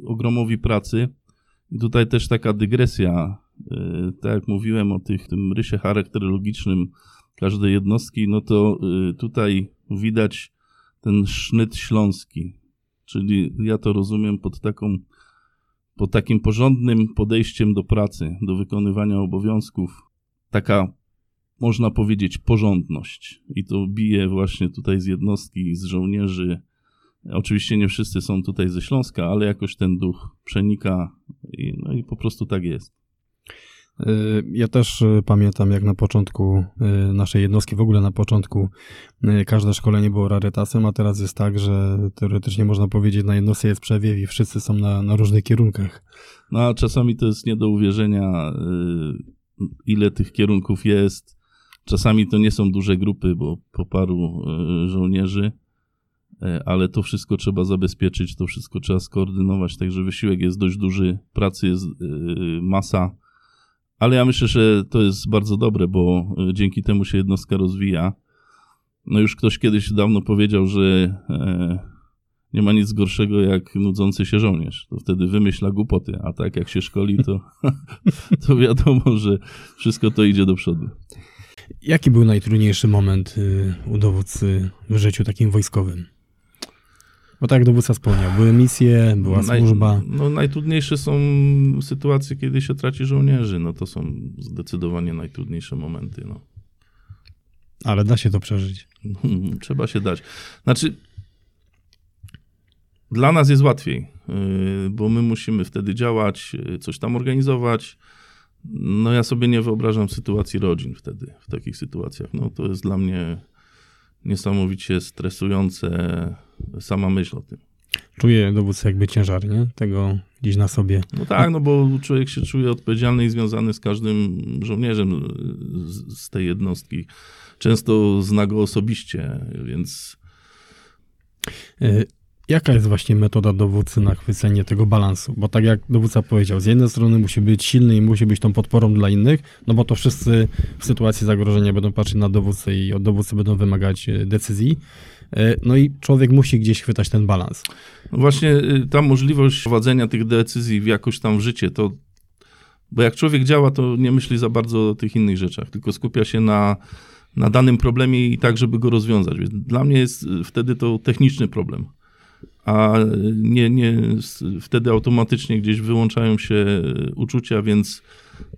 ogromowi pracy. I tutaj też taka dygresja, tak jak mówiłem o tych, tym rysie charakterologicznym każdej jednostki, no to tutaj widać ten sznyt śląski. Czyli ja to rozumiem pod taką, pod takim porządnym podejściem do pracy, do wykonywania obowiązków. Taka, można powiedzieć, porządność. I to bije właśnie tutaj z jednostki, z żołnierzy, Oczywiście nie wszyscy są tutaj ze Śląska, ale jakoś ten duch przenika i, no i po prostu tak jest. Y, ja też y, pamiętam, jak na początku y, naszej jednostki, w ogóle na początku, każde szkolenie było rarytasem, a teraz jest tak, że teoretycznie można powiedzieć, na jednostce jest przewiew i wszyscy są na, na różnych kierunkach. No a czasami to jest nie do uwierzenia, ile tych kierunków jest. Czasami to nie są duże grupy, bo po paru żołnierzy ale to wszystko trzeba zabezpieczyć, to wszystko trzeba skoordynować, także wysiłek jest dość duży, pracy jest masa, ale ja myślę, że to jest bardzo dobre, bo e, dzięki temu się jednostka rozwija. No już ktoś kiedyś dawno powiedział, że nie ma nic gorszego jak nudzący się żołnierz. To wtedy wymyśla głupoty, a tak jak się szkoli, to, to wiadomo, że wszystko to idzie do przodu. Jaki był najtrudniejszy moment y, u dowódcy w życiu takim wojskowym? Bo tak jak dowódca wspomniał, były misje, była Naj, służba. No, najtrudniejsze są sytuacje, kiedy się traci żołnierzy. No to są zdecydowanie najtrudniejsze momenty. No. Ale da się to przeżyć. Trzeba się dać. Znaczy, dla nas jest łatwiej, y, bo my musimy wtedy działać, y, coś tam organizować. No ja sobie nie wyobrażam sytuacji rodzin wtedy, w takich sytuacjach. No to jest dla mnie niesamowicie stresujące sama myśl o tym. Czuje dowódca jakby ciężar, nie? Tego gdzieś na sobie. No tak, no bo człowiek się czuje odpowiedzialny i związany z każdym żołnierzem z, tej jednostki. Często zna go osobiście, więc... E, jaka jest właśnie metoda dowódcy na chwycenie tego balansu? Bo tak jak dowódca powiedział, z jednej strony musi być silny i musi być tą podporą dla innych, no bo to wszyscy w sytuacji zagrożenia będą patrzeć na dowódcę i od dowódcy będą wymagać e, decyzji. E, no i człowiek musi gdzieś chwytać ten balans. No właśnie y, ta możliwość prowadzenia tych decyzji w jakoś tam w życie, to bo jak człowiek działa, to nie myśli za bardzo o tych innych rzeczach, tylko skupia się na, na danym problemie i tak, żeby go rozwiązać. Więc dla mnie jest y, wtedy to techniczny problem a nie, nie, wtedy automatycznie gdzieś wyłączają się uczucia, więc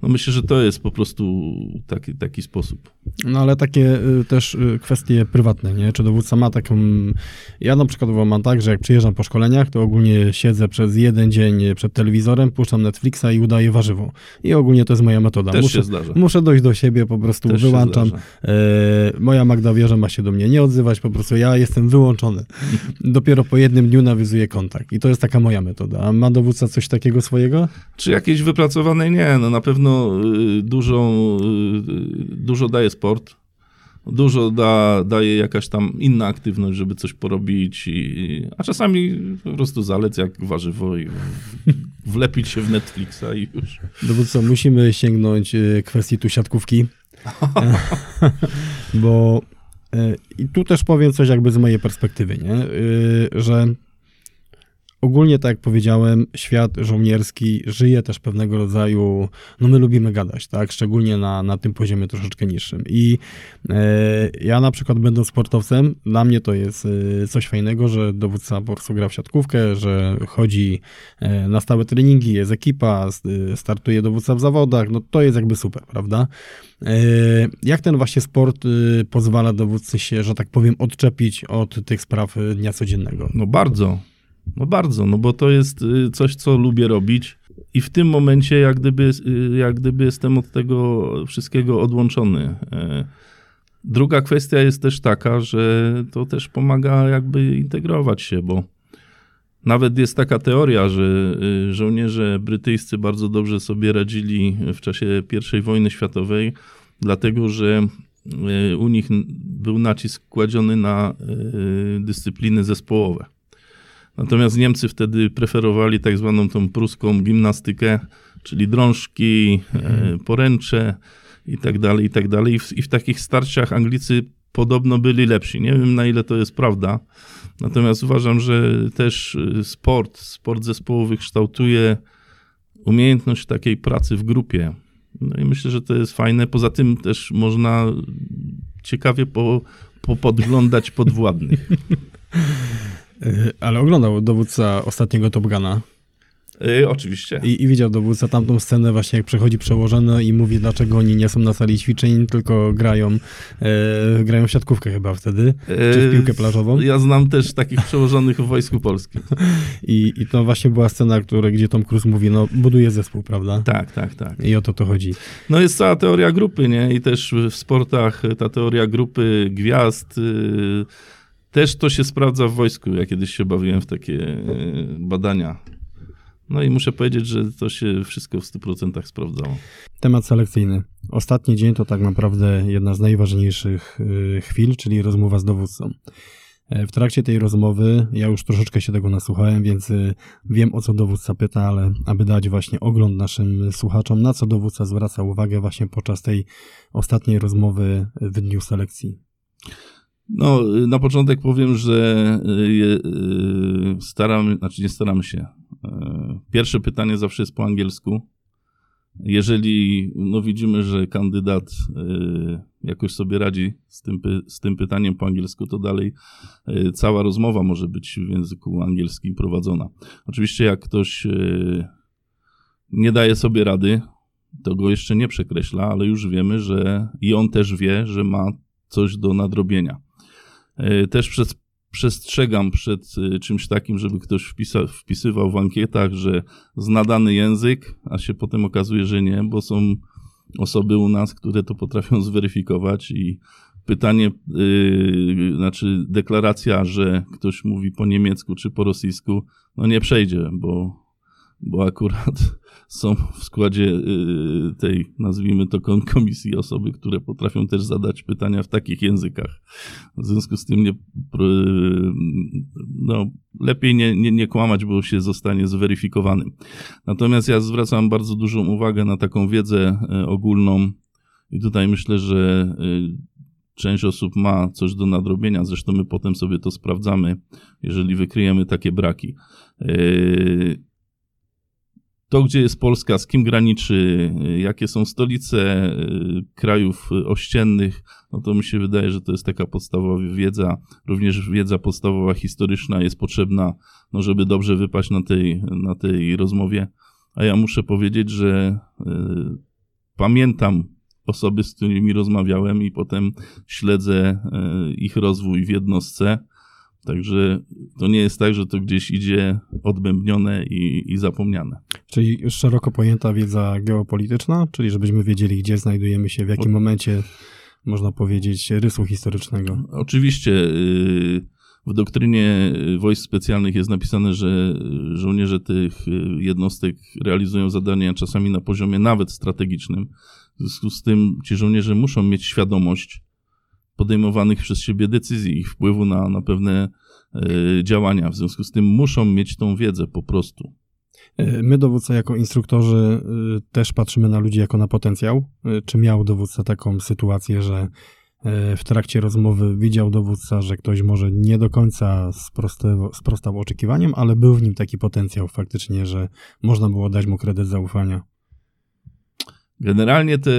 no myślę, że to jest po prostu taki, taki sposób. No ale takie y, też y, kwestie prywatne, nie? Czy dowódca ma taką... Ja na przykład mam tak, że jak przyjeżdżam po szkoleniach, to ogólnie siedzę przez jeden dzień przed telewizorem, puszczam Netflixa i udaję warzywo. I ogólnie to jest moja metoda. Też muszę, się zdarza. muszę dojść do siebie, po prostu Też wyłączam. E, moja Magda wie, że ma się do mnie nie odzywać, po prostu ja jestem wyłączony. Dopiero po jednym dniu nawiązuję kontakt. I to jest taka moja metoda. A ma dowódca coś takiego swojego? Czy jakieś wypracowane? Nie, no na pewno y, dużo, y, dużo daje sport. Dużo da, daje jakaś tam inna aktywność, żeby coś porobić, i, a czasami po prostu zalec jak warzywo i wlepić się w Netflixa i już. Dowódco, musimy sięgnąć y, kwestii tu siatkówki, bo i tu też powiem coś jakby z mojej perspektywy, nie? że ogólnie, tak jak powiedziałem, świat żołnierski żyje też pewnego rodzaju, no my lubimy gadać, tak, szczególnie na, na tym poziomie troszeczkę niższym. I e, ja na przykład będąc sportowcem, dla mnie to jest e, coś fajnego, że dowódca po prostu gra w siatkówkę, że chodzi e, na stałe treningi, jest ekipa, e, startuje dowódca w zawodach, no to jest jakby super, prawda? E, jak ten właśnie sport e, pozwala dowódcy się, że tak powiem, odczepić od tych spraw dnia codziennego? No bardzo, no bardzo, no bo to jest y, coś, co lubię robić i w tym momencie jak gdyby, y, jak gdyby jestem od tego wszystkiego odłączony. E, druga kwestia jest też taka, że to też pomaga jakby integrować się, bo nawet jest taka teoria, że y, żołnierze brytyjscy bardzo dobrze sobie radzili w czasie I wojny światowej, dlatego że u nich był nacisk kładziony na dyscypliny zespołowe. Natomiast Niemcy wtedy preferowali tak zwaną tą pruską gimnastykę, czyli drążki, mhm. poręcze i tak dalej, i tak dalej. I w takich starciach Anglicy podobno byli lepsi. Nie wiem na ile to jest prawda. Natomiast uważam, że też e, sport, sport zespołowy kształtuje umiejętność takiej pracy w grupie. No i myślę, że to jest fajne. Poza tym też można ciekawie po, po podglądać podwładnych. E, ale oglądał dowódca ostatniego Top Guna. Yy, oczywiście. I, I, widział dowódcą tamtą scenę właśnie, jak przechodzi przełożony i mówi, dlaczego oni nie są na sali ćwiczeń, tylko grają, e, grają w siatkówkę chyba wtedy, e, czy w piłkę plażową. Ja znam też takich przełożonych w Wojsku Polskim. I, I to właśnie była scena, która, gdzie Tom Cruise mówi, no buduje zespół, prawda? Tak, tak, tak. I o to to chodzi. No jest cała teoria grupy, nie? I też w sportach ta teoria grupy gwiazd... Też to się sprawdza w wojsku. Ja kiedyś się bawiłem w takie e, badania. No i muszę powiedzieć, że to się wszystko w 100% sprawdzało. Temat selekcyjny. Ostatni dzień to tak naprawdę jedna z najważniejszych e, chwil, czyli rozmowa z dowódcą. E, w trakcie tej rozmowy ja już troszeczkę się tego nasłuchałem, więc wiem o co dowódca pyta, ale aby dać właśnie ogląd naszym słuchaczom, na co dowódca zwraca uwagę właśnie podczas tej ostatniej rozmowy w dniu selekcji. No, na początek powiem, że y, y, staram, znaczy nie staramy się. Y, pierwsze pytanie zawsze jest po angielsku. Jeżeli no, widzimy, że kandydat jakoś sobie radzi z tym, z tym pytaniem po angielsku, to dalej cała rozmowa może być w języku angielskim prowadzona. Oczywiście, jak ktoś nie daje sobie rady, to go jeszcze nie przekreśla, ale już wiemy, że i on też wie, że ma coś do nadrobienia. E, też przez, przestrzegam przed e, czymś takim, żeby ktoś wpisa, wpisywał w ankietach, że zna dany język, a się potem okazuje, że nie, bo są osoby u nas, które to potrafią zweryfikować i pytanie, yy, znaczy deklaracja, że ktoś mówi po niemiecku czy po rosyjsku, no nie przejdzie, bo bo akurat są w składzie y, tej, nazwijmy to, komisji osoby, które potrafią też zadać pytania w takich językach. W związku z tym nie, no, lepiej nie, nie, nie kłamać, bo się zostanie zweryfikowanym. Natomiast ja zwracam bardzo dużą uwagę na taką wiedzę y, ogólną i tutaj myślę, że y, Część osób ma coś do nadrobienia, zresztą my potem sobie to sprawdzamy, jeżeli wykryjemy takie braki to, gdzie jest Polska, z kim graniczy, jakie są stolice y, krajów ościennych, no to mi się wydaje, że to jest taka podstawowa wiedza. Również wiedza podstawowa historyczna jest potrzebna, no żeby dobrze wypaść na tej, na tej rozmowie. A ja muszę powiedzieć, że y, pamiętam osoby, z którymi rozmawiałem i potem śledzę y, ich rozwój w jednostce Także to nie jest tak, że to gdzieś idzie odbębnione i, i zapomniane. Czyli szeroko pojęta wiedza geopolityczna, czyli żebyśmy wiedzieli, gdzie znajdujemy się, w jakim o... momencie, można powiedzieć, rysu historycznego. Oczywiście. Y, w doktrynie wojsk specjalnych jest napisane, że żołnierze tych jednostek realizują zadania czasami na poziomie nawet strategicznym. W związku z tym ci żołnierze muszą mieć świadomość, podejmowanych przez siebie decyzji, ich wpływu na, na pewne y, działania. W związku z tym muszą mieć tą wiedzę po prostu. E, my, dowódca, jako instruktorzy, y, też patrzymy na ludzi jako na potencjał. Czy miał dowódca taką sytuację, że e, w trakcie rozmowy widział dowódca, że ktoś może nie do końca sprostał, sprostał oczekiwaniom, ale był w nim taki potencjał faktycznie, że można było dać mu kredyt zaufania? Generalnie te,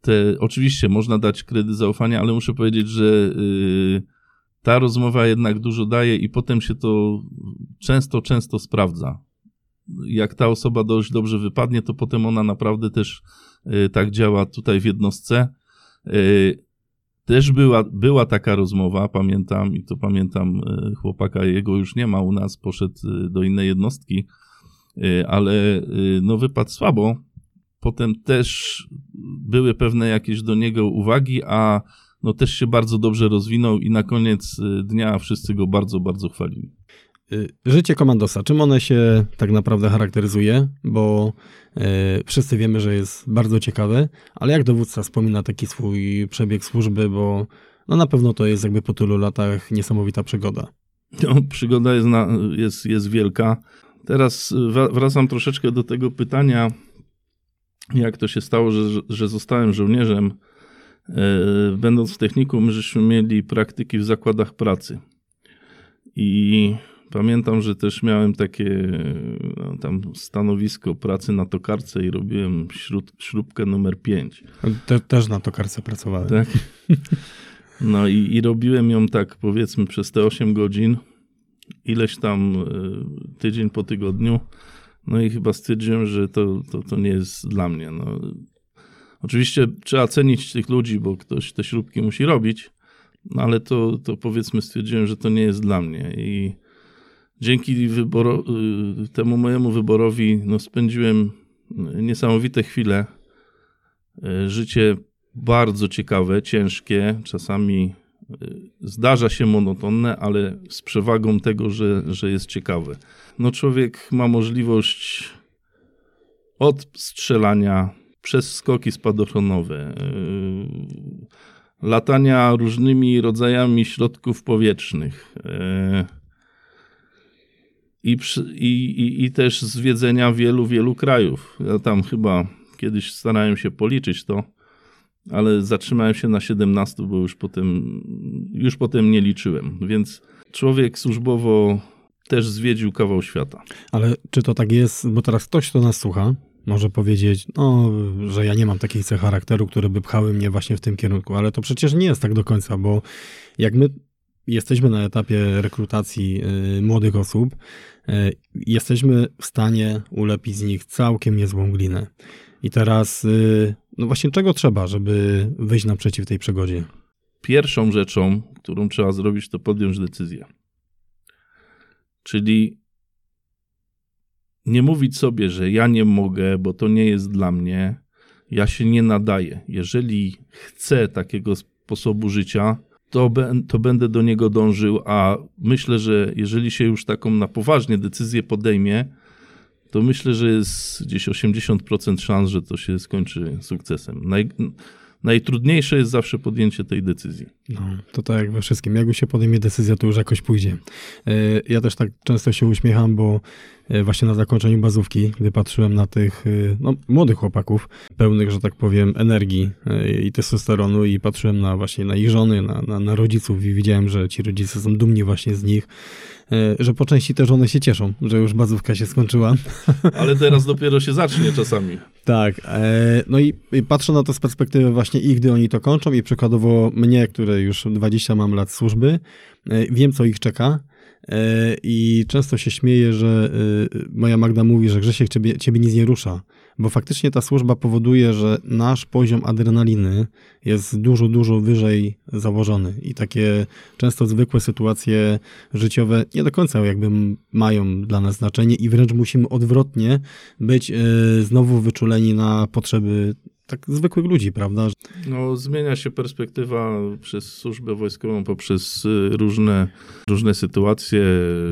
te oczywiście można dać kredyt zaufania, ale muszę powiedzieć, że y, ta rozmowa jednak dużo daje i potem się to często, często sprawdza. Jak ta osoba dość dobrze wypadnie, to potem ona naprawdę też y, tak działa tutaj w jednostce. Y, też była, była taka rozmowa, pamiętam, i to pamiętam chłopaka, jego już nie ma u nas, poszedł do innej jednostki, ale no wypadł słabo, Potem też były pewne jakieś do niego uwagi, a no też się bardzo dobrze rozwinął i na koniec y, dnia wszyscy go bardzo, bardzo chwalili. Y, życie komandosa, czym one się tak naprawdę charakteryzuje? Bo y, wszyscy wiemy, że jest bardzo ciekawe, ale jak dowódca wspomina taki swój przebieg służby, bo no na pewno to jest jakby po tylu latach niesamowita przygoda. No, przygoda jest, na, jest, jest wielka. Teraz wracam troszeczkę do tego pytania, jak to się stało, że, że zostałem żołnierzem. E, będąc w technikum, żeśmy mieli praktyki w zakładach pracy. I pamiętam, że też miałem takie no, tam stanowisko pracy na tokarce i robiłem śrub, śrubkę numer 5. Te, też na tokarce pracowałem. Tak. No i, i robiłem ją tak powiedzmy przez te 8 godzin, ileś tam e, tydzień po tygodniu. No i chyba stwierdziłem, że to, to, to nie jest dla mnie. No. Oczywiście trzeba cenić tych ludzi, bo ktoś te śrubki musi robić, no ale to, to powiedzmy stwierdziłem, że to nie jest dla mnie. I dzięki wyboro, y, temu mojemu wyborowi no, spędziłem niesamowite chwile. Y, życie bardzo ciekawe, ciężkie, czasami zdarza się monotonne, ale z przewagą tego, że, że jest ciekawe. No człowiek ma możliwość od strzelania przez skoki spadochronowe, yy, latania różnymi rodzajami środków powietrznych yy, i, i, i też zwiedzenia wielu, wielu krajów. Ja tam chyba kiedyś starałem się policzyć to, ale zatrzymałem się na 17, bo już potem, już potem nie liczyłem. Więc człowiek służbowo też zwiedził kawał świata. Ale czy to tak jest, bo teraz ktoś, kto nas słucha, może powiedzieć, no, że ja nie mam takiej cechy charakteru, które by pchały mnie właśnie w tym kierunku, ale to przecież nie jest tak do końca, bo jak my jesteśmy na etapie rekrutacji y, młodych osób, y, jesteśmy w stanie ulepić z nich całkiem niezłą glinę. I teraz, y, no właśnie, czego trzeba, żeby wyjść naprzeciw tej przygodzie? Pierwszą rzeczą, którą trzeba zrobić, to podjąć decyzję. Czyli nie mówić sobie, że ja nie mogę, bo to nie jest dla mnie, ja się nie nadaję. Jeżeli chcę takiego sposobu życia, to, to będę do niego dążył, a myślę, że jeżeli się już taką na poważnie decyzję podejmie, to myślę, że jest gdzieś 80% szans, że to się skończy sukcesem. Naj, najtrudniejsze jest zawsze podjęcie tej decyzji. No, to tak jak we wszystkim. Jak już się podejmie decyzja, to już jakoś pójdzie. E, ja też tak często się uśmiecham, bo e, właśnie na zakończeniu bazówki, gdy patrzyłem na tych e, no, młodych chłopaków, pełnych, że tak powiem, energii i testosteronu i patrzyłem na właśnie na ich żony, na, na, na rodziców i widziałem, że ci rodzice są dumni właśnie z nich że po części też one się cieszą, że już bazówka się skończyła. Ale teraz dopiero się zacznie czasami. Tak. E, no i patrzę na to z perspektywy właśnie ich, gdy oni to kończą i przykładowo mnie, który już 20 mam lat służby, e, wiem, co ich czeka. I często się śmieję, że moja Magda mówi, że Grzesiek ciebie, ciebie nic nie rusza bo faktycznie ta służba powoduje, że nasz poziom adrenaliny jest dużo, dużo wyżej założony i takie często zwykłe sytuacje życiowe nie do końca jakby mają dla nas znaczenie i wręcz musimy odwrotnie być e, znowu wyczuleni na potrzeby tak zwykłych ludzi, prawda? No, zmienia się perspektywa przez służbę wojskową, poprzez e, różne, różne sytuacje,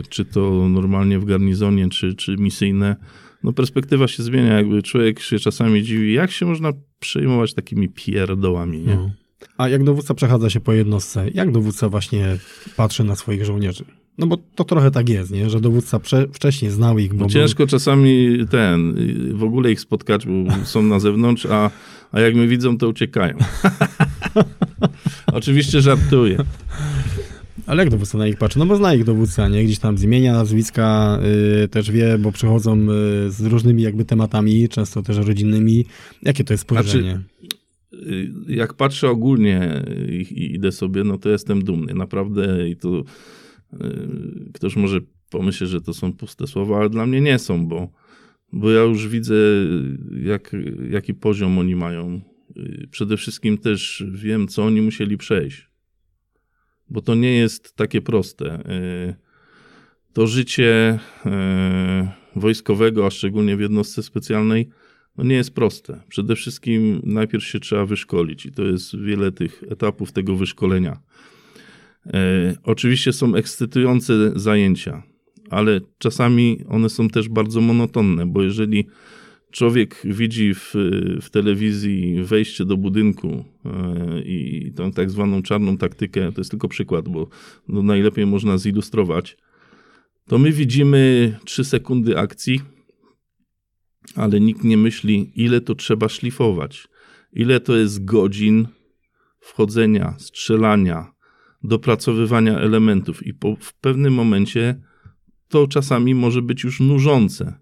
czy to normalnie w garnizonie, czy, czy misyjne no perspektywa się zmienia, jakby człowiek się czasami dziwi, jak się można przejmować takimi pierdołami, nie? No. A jak dowódca przechadza się po jednostce, jak dowódca właśnie patrzy na swoich żołnierzy? No bo to trochę tak jest, nie? że dowódca prze, wcześniej znał ich. Bo no ciężko był... czasami ten, w ogóle ich spotkać, bo są na zewnątrz, a, a jak my widzą, to uciekają. Oczywiście żartuję. Ale jak dowódca na nich patrzy? No bo zna ich dowódca, nie? Gdzieś tam zmienia nazwiska, y, też wie, bo przychodzą y, z różnymi jakby tematami, często też rodzinnymi. Jakie to jest spojrzenie? Znaczy, jak patrzę ogólnie i idę sobie, no to jestem dumny. Naprawdę i to y, ktoś może pomyśli, że to są puste słowa, ale dla mnie nie są, bo, bo ja już widzę, jak, jaki poziom oni mają. Y, przede wszystkim też wiem, co oni musieli przejść bo to nie jest takie proste. Y, to życie y, wojskowego, a szczególnie w jednostce specjalnej, no nie jest proste. Przede wszystkim najpierw się trzeba wyszkolić i to jest wiele tych etapów tego wyszkolenia. Y, oczywiście są ekscytujące zajęcia, ale czasami one są też bardzo monotonne, bo jeżeli człowiek widzi w, w telewizji wejście do budynku e, i tą tak zwaną czarną taktykę, to jest tylko przykład, bo no najlepiej można zilustrować, to my widzimy 3 sekundy akcji, ale nikt nie myśli, ile to trzeba szlifować, ile to jest godzin wchodzenia, strzelania, dopracowywania elementów. I po, w pewnym momencie to czasami może być już nużące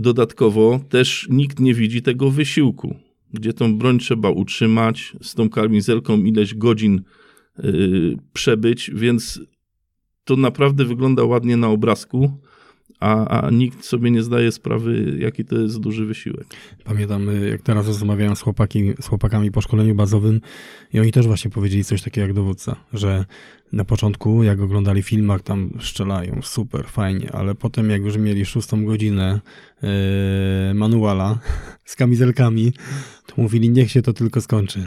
Dodatkowo też nikt nie widzi tego wysiłku, gdzie tą broń trzeba utrzymać, z tą kamizelką ileś godzin yy, przebyć, więc to naprawdę wygląda ładnie na obrazku, a, a nikt sobie nie zdaje sprawy, jaki to jest duży wysiłek. Pamiętam, y, jak teraz rozmawiałem z, chłopaki, z chłopakami po szkoleniu bazowym i oni też właśnie powiedzieli coś takiego jak dowódca, że na początku, jak oglądali filmach, tam strzelają, super, fajnie, ale potem jak już mieli szóstą godzinę yy, manuala z kamizelkami, to mówili, niech się to tylko skończy.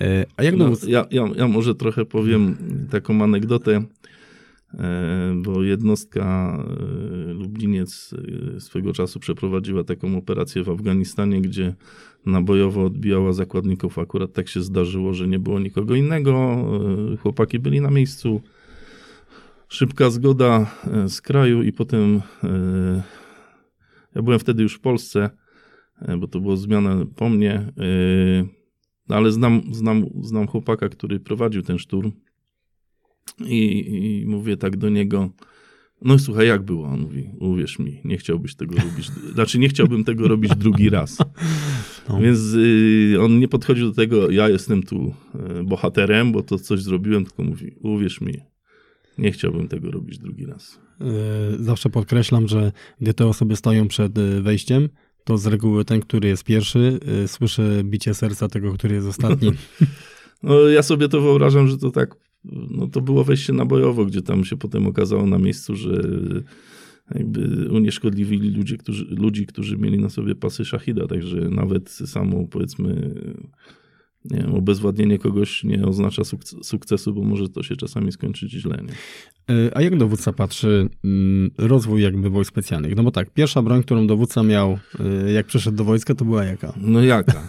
Yy, a jak no, ja, ja, ja może trochę powiem taką anegdotę. E, bo jednostka e, Lubliniec e, swego czasu przeprowadziła taką operację w Afganistanie, gdzie nabojowo odbijała zakładników. Akurat tak się zdarzyło, że nie było nikogo innego. Chłopaki byli na miejscu. Szybka zgoda z kraju i potem ja byłem wtedy już w Polsce, bo to było zmiana po mnie, ale znam, znam, znam chłopaka, który prowadził ten szturm i, I, mówię tak do niego, no słuchaj, jak było? On mówi, uwierz mi, nie chciałbyś tego robić, znaczy nie chciałbym tego robić drugi raz. No. Więc y, on nie podchodził do tego, ja jestem tu y, bohaterem, bo to coś zrobiłem, tylko mówi, uwierz mi, nie chciałbym tego robić drugi raz. Y, zawsze podkreślam, że gdy te osoby stoją przed y, wejściem, to z reguły ten, który jest pierwszy, y, słyszy bicie serca tego, który jest ostatni. No, ja sobie to wyobrażam, że to tak no to było wejście nabojowo, gdzie tam się potem okazało na miejscu, że jakby unieszkodliwili ludzie, którzy, ludzi, którzy mieli na sobie pasy szachida, także nawet samo powiedzmy nie wiem, obezwładnienie kogoś nie oznacza sukcesu, bo może to się czasami skończyć źle. Nie? E, a jak dowódca patrzy mm, rozwój jakby wojsk specjalnych? No bo tak, pierwsza broń, którą dowódca miał, e, jak przyszedł do wojska, to była jaka? No jaka?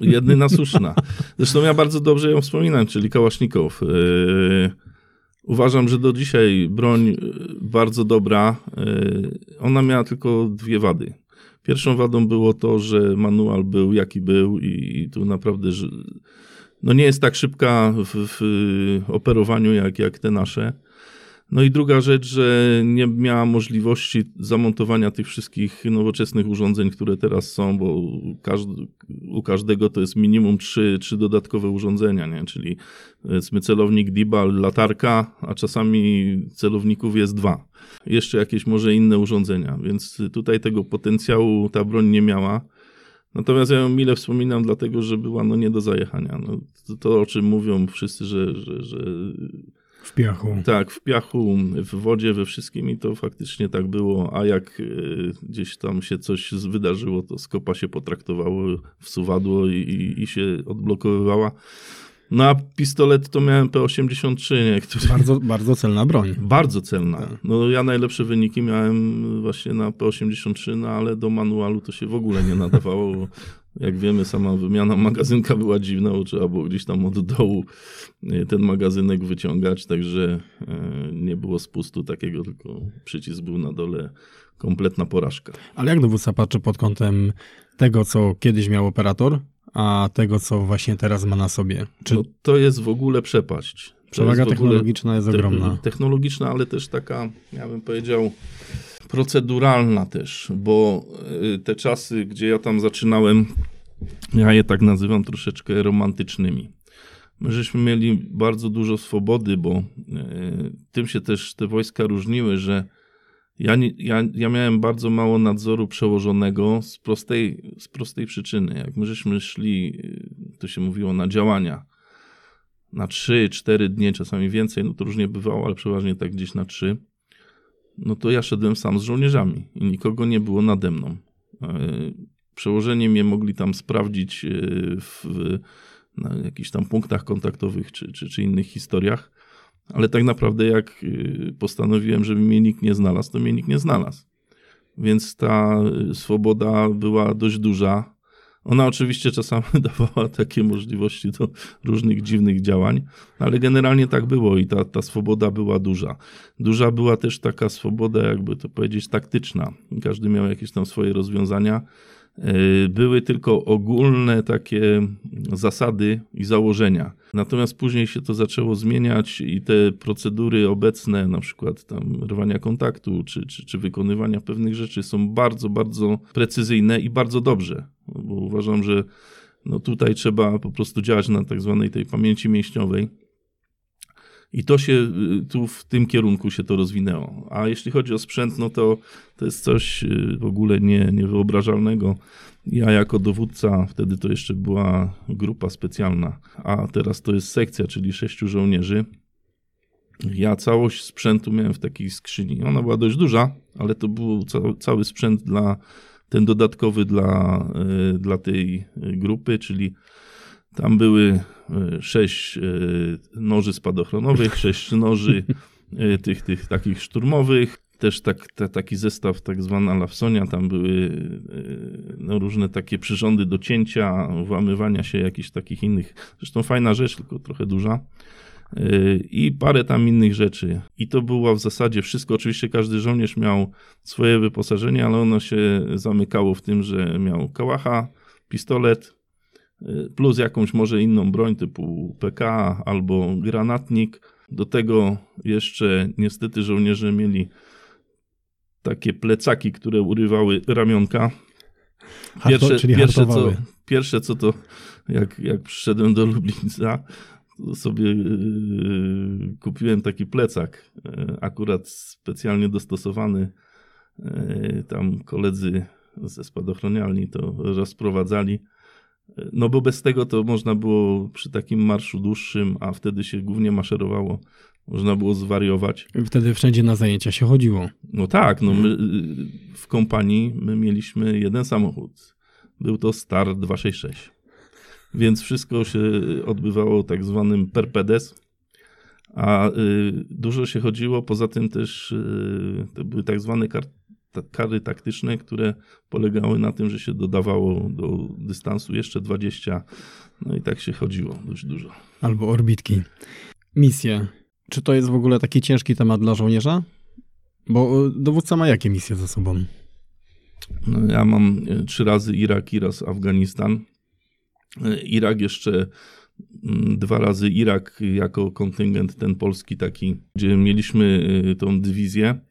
Jedyna słuszna. Zresztą ja bardzo dobrze ją wspominam, czyli Kałasznikow. Yy, uważam, że do dzisiaj broń yy, bardzo dobra. Yy, ona miała tylko dwie wady. Pierwszą wadą było to, że manual był jaki był i tu naprawdę no nie jest tak szybka w, w operowaniu jak, jak te nasze. No i druga rzecz, że nie miała możliwości zamontowania tych wszystkich nowoczesnych urządzeń, które teraz są, bo każdy, u każdego to jest minimum trzy, trzy dodatkowe urządzenia, nie? czyli powiedzmy celownik DIBAL, latarka, a czasami celowników jest dwa. Jeszcze jakieś może inne urządzenia, więc tutaj tego potencjału ta broń nie miała. Natomiast ja ją mile wspominam, dlatego że była no nie do zajechania. No, to, to o czym mówią wszyscy, że, że, że w piachu. Tak, w piachu, w wodzie, we wszystkim i to faktycznie tak było, a jak e, gdzieś tam się coś wydarzyło, to skopa się potraktowało w suwadło i, i, i się odblokowywała. No a pistolet to miałem P83, nie? Który... Bardzo, bardzo celna broń. Bardzo celna. Tak. No ja najlepsze wyniki miałem właśnie na P83, no ale do manualu to się w ogóle nie nadawało. Jak wiemy, sama wymiana magazynka była dziwna, bo trzeba było gdzieś tam od dołu e, ten magazynek wyciągać, także e, nie było spustu takiego, tylko przycisk był na dole, kompletna porażka. Ale jak dowódca patrzy pod kątem tego, co kiedyś miał operator, a tego, co właśnie teraz ma na sobie? Czy... No, to jest w ogóle przepaść. Przewaga technologiczna jest ogromna. Technologiczna, ale też taka, ja bym powiedział, proceduralna też, bo y, te czasy, gdzie ja tam zaczynałem, ja je tak nazywam troszeczkę romantycznymi. My żeśmy mieli bardzo dużo swobody, bo y, tym się też te wojska różniły, że ja, nie, ja, ja miałem bardzo mało nadzoru przełożonego z prostej, z prostej przyczyny. Jak my żeśmy szli, y, to się mówiło, na działania na 3-4 dni, czasami więcej, no to różnie bywało, ale przeważnie tak gdzieś na 3, no to ja szedłem sam z żołnierzami i nikogo nie było nade mną. E, przełożenie mnie mogli tam sprawdzić e, w, na jakichś tam punktach kontaktowych czy, czy, czy innych historiach, ale tak naprawdę jak e, postanowiłem, żeby mnie nikt nie znalazł, to mnie nikt nie znalazł. Więc ta swoboda była dość duża. Ona oczywiście czasami dawała takie możliwości do różnych dziwnych działań, ale generalnie tak było i ta, ta swoboda była duża. Duża była też taka swoboda, jakby to powiedzieć, taktyczna. Każdy miał jakieś tam swoje rozwiązania. E, były tylko ogólne takie zasady i założenia. Natomiast później się to zaczęło zmieniać i te procedury obecne, na przykład tam rwania kontaktu czy, czy, czy wykonywania pewnych rzeczy są bardzo, bardzo precyzyjne i bardzo dobrze, bo uważam, że no tutaj trzeba po prostu działać na tak zwanej tej pamięci mięśniowej i to się y, tu w tym kierunku się to rozwinęło. A jeśli chodzi o sprzęt, no to to jest coś y, w ogóle nie, niewyobrażalnego. Ja jako dowódca, wtedy to jeszcze była grupa specjalna, a teraz to jest sekcja, czyli sześciu żołnierzy. Ja całość sprzętu miałem w takiej skrzyni. Ona była dość duża, ale to był cały sprzęt dla ten dodatkowy dla, y, dla tej grupy, czyli tam były sześć e, noży spadochronowych, sześć noży tych, tych takich szturmowych, też tak, ta, taki zestaw tak zwana Lawsonia, tam były no, różne takie przyrządy do cięcia, włamywania się jakichś takich innych, zresztą fajna rzecz, tylko trochę duża i parę tam innych rzeczy. I to było w zasadzie wszystko. Oczywiście każdy żołnierz miał swoje wyposażenie, ale ono się zamykało w tym, że miał kałacha, pistolet, plus jakąś może inną broń typu PK albo granatnik. Do tego jeszcze niestety żołnierze mieli takie plecaki, które urywały ramionka. Pierwsze, Harto, pierwsze, co, pierwsze co to, jak, jak przyszedłem do Lublińca, to sobie yy, kupiłem taki plecak, yy, akurat specjalnie dostosowany. Yy, tam koledzy ze spadochronialni to rozprowadzali no bo bez tego to można było przy takim marszu dłuższym, a wtedy się głównie maszerowało, można było zwariować. Wtedy wszędzie na zajęcia się chodziło. No tak, no my w kompanii my mieliśmy jeden samochód. Był to Star 266. Więc wszystko się odbywało tak zwanym perpedes, a y, dużo się chodziło, poza tym też y, to były tak zwane kart kary taktyczne, które polegały na tym, że się dodawało do dystansu jeszcze 20, no i tak się chodziło dość dużo. Albo orbitki. Misje. Czy to jest w ogóle taki ciężki temat dla żołnierza? Bo e, dowódca ma jakie misje za sobą? No, ja mam e, trzy razy Irak i raz Afganistan. E, Irak jeszcze mm, dwa razy Irak jako kontyngent ten polski taki, gdzie mieliśmy tą dywizję E,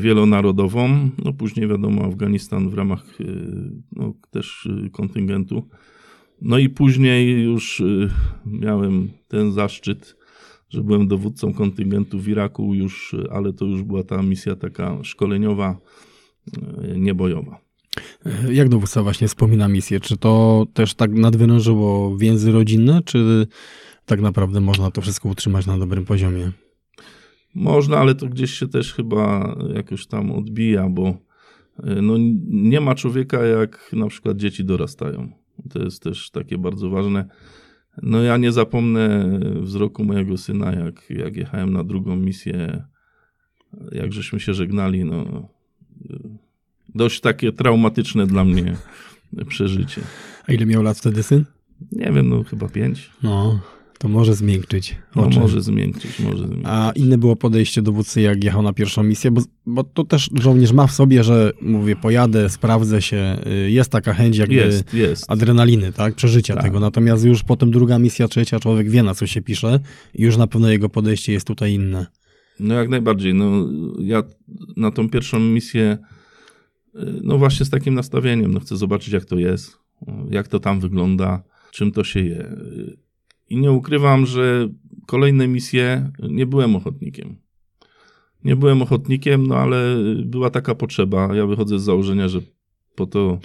wielonarodową. No później wiadomo Afganistan w ramach e, no, też e, kontyngentu. No i później już miałem ten zaszczyt, że byłem dowódcą kontyngentu w Iraku już, ale to już była ta misja taka szkoleniowa, niebojowa. Jak dowódca właśnie wspomina misję? Czy to też tak nadwyrężyło więzy rodzinne, czy tak naprawdę można to wszystko utrzymać na dobrym poziomie? Można, ale to gdzieś się też chyba jakoś tam odbija, bo e, no, nie ma człowieka jak na przykład dzieci dorastają. To jest też takie bardzo ważne. No ja nie zapomnę wzroku mojego syna, jak, jak jechałem na drugą misję, jak żeśmy się żegnali, no dość takie traumatyczne dla mnie przeżycie. A ile miał lat wtedy syn? Nie wiem, no chyba pięć. No, To może zmiękczyć No, oczy. może zmiękczyć, może zmiękczyć. A inne było podejście dowódcy, jak jechał na pierwszą misję, bo, bo to też żołnierz ma w sobie, że mówię, pojadę, sprawdzę się, y, jest taka chęć jakby Jest, jest. adrenaliny, tak, przeżycia Tak. tego. Natomiast już potem druga misja, trzecia, człowiek wie na co się pisze i już na pewno jego podejście jest tutaj inne. No jak najbardziej. No, ja na tą pierwszą misję, y, no właśnie z takim nastawieniem, no chcę zobaczyć jak to jest, y, jak to tam wygląda, czym to się je. Y, I nie ukrywam, że kolejne misje nie byłem ochotnikiem. Nie byłem ochotnikiem, no ale była taka potrzeba. Ja wychodzę z założenia, że po to,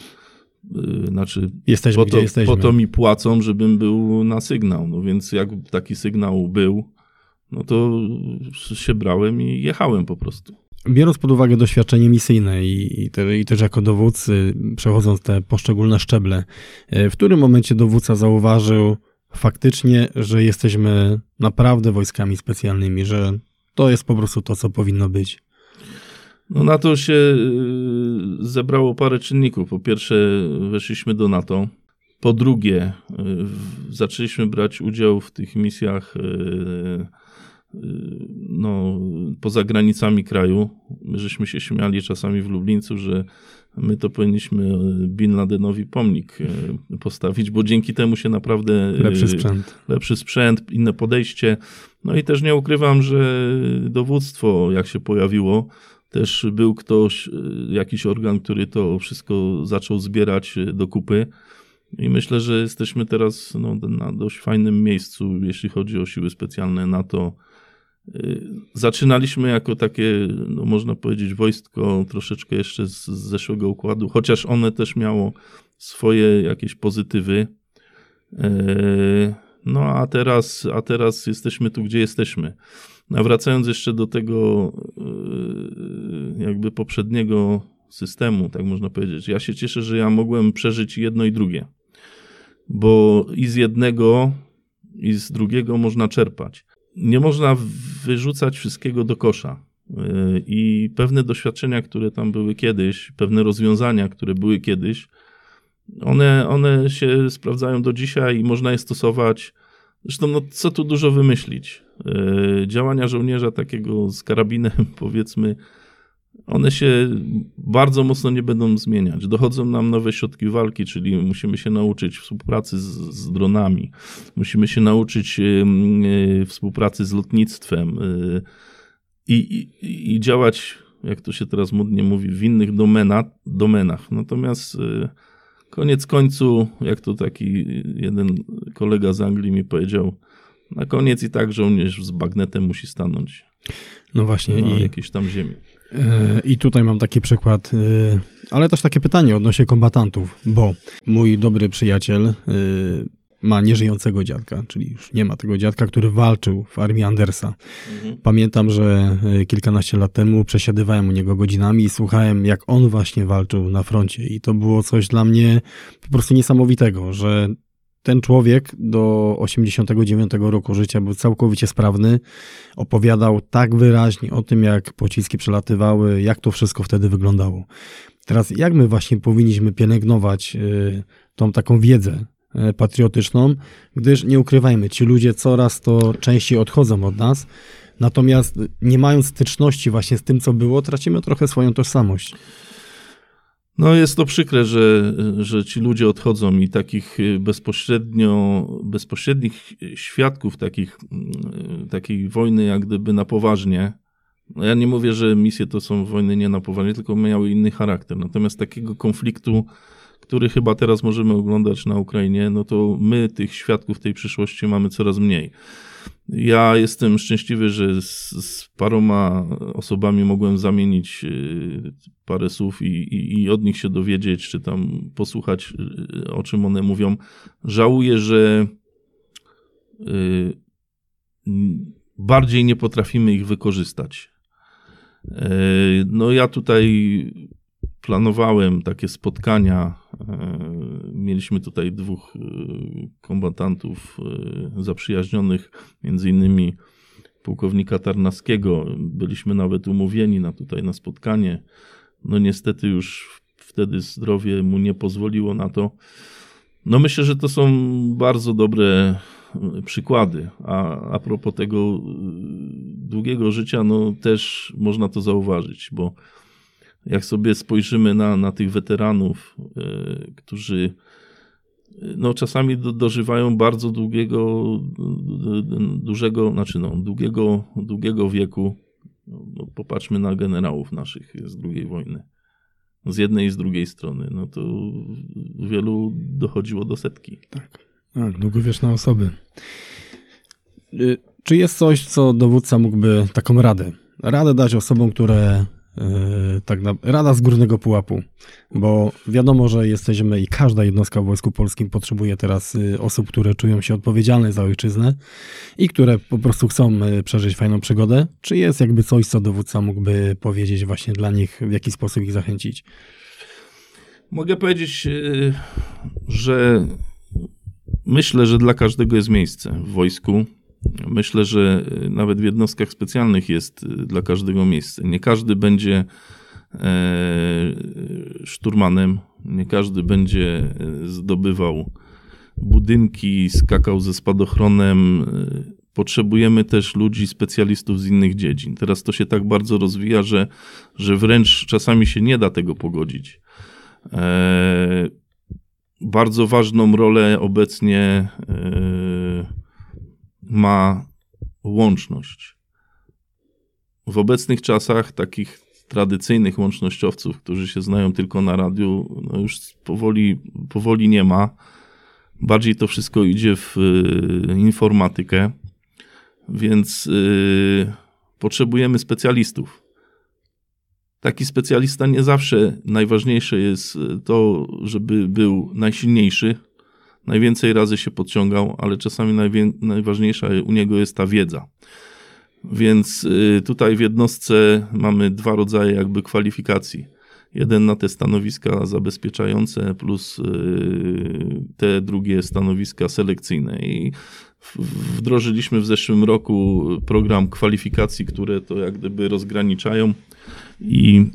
y, znaczy Jesteśmy po to, jesteśmy. po to mi płacą, żebym był na sygnał. No więc jak taki sygnał był, no to się brałem i jechałem po prostu. Biorąc pod uwagę doświadczenie misyjne i, i, te, i też jako dowódcy, przechodząc te poszczególne szczeble, w którym momencie dowódca zauważył faktycznie, że jesteśmy naprawdę wojskami specjalnymi, że to jest po prostu to, co powinno być. No na to się y, zebrało parę czynników. Po pierwsze, weszliśmy do NATO. Po drugie, y, zaczęliśmy brać udział w tych misjach y, no, poza granicami kraju. My żeśmy się śmiali czasami w Lublińcu, że my to powinniśmy Bin Ladenowi pomnik y, postawić, bo dzięki temu się naprawdę Lepszy y, sprzęt. lepszy sprzęt, inne podejście. No i też nie ukrywam, że dowództwo, jak się pojawiło, też był ktoś, jakiś organ, który to wszystko zaczął zbierać do kupy. I myślę, że jesteśmy teraz no, na dość fajnym miejscu, jeśli chodzi o siły specjalne NATO. Y, Zaczynaliśmy jako takie, no można powiedzieć, wojsko troszeczkę jeszcze z, z zeszłego układu, chociaż one też miało swoje jakieś pozytywy. E, No a teraz, a teraz jesteśmy tu, gdzie jesteśmy. A wracając jeszcze do tego e, jakby poprzedniego systemu, tak można powiedzieć. Ja się cieszę, że ja mogłem przeżyć jedno i drugie. Bo i z jednego, i z drugiego można czerpać. Nie można wyrzucać wszystkiego do kosza. E, I pewne doświadczenia, które tam były kiedyś, pewne rozwiązania, które były kiedyś, one, one się sprawdzają do dzisiaj i można je stosować. Zresztą, no, co tu dużo wymyślić? Yy, działania żołnierza takiego z karabinem, powiedzmy, one się bardzo mocno nie będą zmieniać. Dochodzą nam nowe środki walki, czyli musimy się nauczyć współpracy z, z dronami, musimy się nauczyć yy, yy, współpracy z lotnictwem yy, i, działać, jak to się teraz modnie mówi, w innych domena, domenach. Natomiast yy, Koniec końcu, jak to taki jeden kolega z Anglii mi powiedział, na koniec i tak żołnierz z bagnetem musi stanąć No właśnie. na I, jakiejś tam ziemi. E, I tutaj mam taki przykład, e, ale też takie pytanie odnośnie kombatantów, bo mój dobry przyjaciel e, ma nieżyjącego dziadka, czyli już nie ma tego dziadka, który walczył w armii Andersa. Pamiętam, że kilkanaście lat temu przesiadywałem u niego godzinami i słuchałem, jak on właśnie walczył na froncie. I to było coś dla mnie po prostu niesamowitego, że ten człowiek do 89 roku życia był całkowicie sprawny. Opowiadał tak wyraźnie o tym, jak pociski przelatywały, jak to wszystko wtedy wyglądało. Teraz, jak my właśnie powinniśmy pielęgnować y, tą taką wiedzę y, patriotyczną, gdyż nie ukrywajmy, ci ludzie coraz to częściej odchodzą od nas, natomiast nie mając styczności właśnie z tym, co było, tracimy trochę swoją tożsamość. No jest to przykre, że, że ci ludzie odchodzą i takich bezpośrednio, bezpośrednich świadków takich, takiej wojny jak gdyby na poważnie, no ja nie mówię, że misje to są wojny nie na poważnie, tylko miały inny charakter. Natomiast takiego konfliktu, który chyba teraz możemy oglądać na Ukrainie, no to my tych świadków tej przyszłości mamy coraz mniej. Ja jestem szczęśliwy, że z, z paroma osobami mogłem zamienić y, parę słów i, i, i od nich się dowiedzieć, czy tam posłuchać, y, o czym one mówią. Żałuję, że y, bardziej nie potrafimy ich wykorzystać. No ja tutaj planowałem takie spotkania. Mieliśmy tutaj dwóch kombatantów zaprzyjaźnionych, między innymi pułkownika Tarnawskiego. Byliśmy nawet umówieni na tutaj na spotkanie. No niestety już wtedy zdrowie mu nie pozwoliło na to. No myślę, że to są bardzo dobre przykłady. A, a propos tego długiego życia, no też można to zauważyć, bo jak sobie spojrzymy na, na tych weteranów, którzy no, czasami do, dożywają bardzo długiego, dużego, znaczy no, długiego, długiego wieku. No, no, popatrzmy na generałów naszych z II wojny. Z jednej i z drugiej strony. No to wielu dochodziło do setki. Tak, tak długowieczne osoby. Y, czy jest coś, co dowódca mógłby taką radę? Radę dać osobom, które E, tak na, rada z górnego pułapu, bo wiadomo, że jesteśmy i każda jednostka w Wojsku Polskim potrzebuje teraz y, osób, które czują się odpowiedzialne za ojczyznę i które po prostu chcą y, przeżyć fajną przygodę. Czy jest jakby coś, co dowódca mógłby powiedzieć właśnie dla nich, w jaki sposób ich zachęcić? Mogę powiedzieć, y, że myślę, że dla każdego jest miejsce w wojsku. Myślę, że nawet w jednostkach specjalnych jest y, dla każdego miejsce. Nie każdy będzie e, szturmanem, nie każdy będzie e, zdobywał budynki, skakał ze spadochronem. E, potrzebujemy też ludzi, specjalistów z innych dziedzin. Teraz to się tak bardzo rozwija, że, że wręcz czasami się nie da tego pogodzić. Bardzo ważną rolę obecnie ma łączność. W obecnych czasach takich tradycyjnych łącznościowców, którzy się znają tylko na radiu, no już powoli, powoli nie ma. Bardziej to wszystko idzie w y, informatykę, więc y, potrzebujemy specjalistów. Taki specjalista nie zawsze najważniejsze jest to, żeby był najsilniejszy, najwięcej razy się podciągał, ale czasami najważniejsza u niego jest ta wiedza. Więc y, tutaj w jednostce mamy dwa rodzaje jakby kwalifikacji. Jeden na te stanowiska zabezpieczające, plus y, te drugie stanowiska selekcyjne. I wdrożyliśmy w zeszłym roku program kwalifikacji, które to jak gdyby rozgraniczają i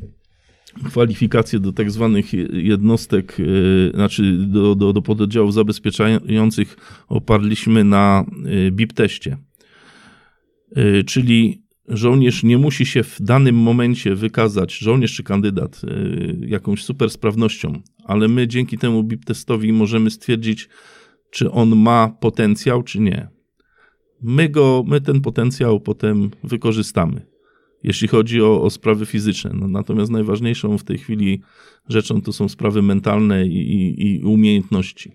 kwalifikacje do tak zwanych jednostek, e, znaczy do, do, do pododdziałów zabezpieczających oparliśmy na e, BIP teście. E, czyli żołnierz nie musi się w danym momencie wykazać, żołnierz czy kandydat, jakąś super sprawnością, ale my dzięki temu BIP testowi możemy stwierdzić, czy on ma potencjał, czy nie. My go, my ten potencjał potem wykorzystamy jeśli chodzi o, o sprawy fizyczne. No, natomiast najważniejszą w tej chwili rzeczą to są sprawy mentalne i, i, i umiejętności.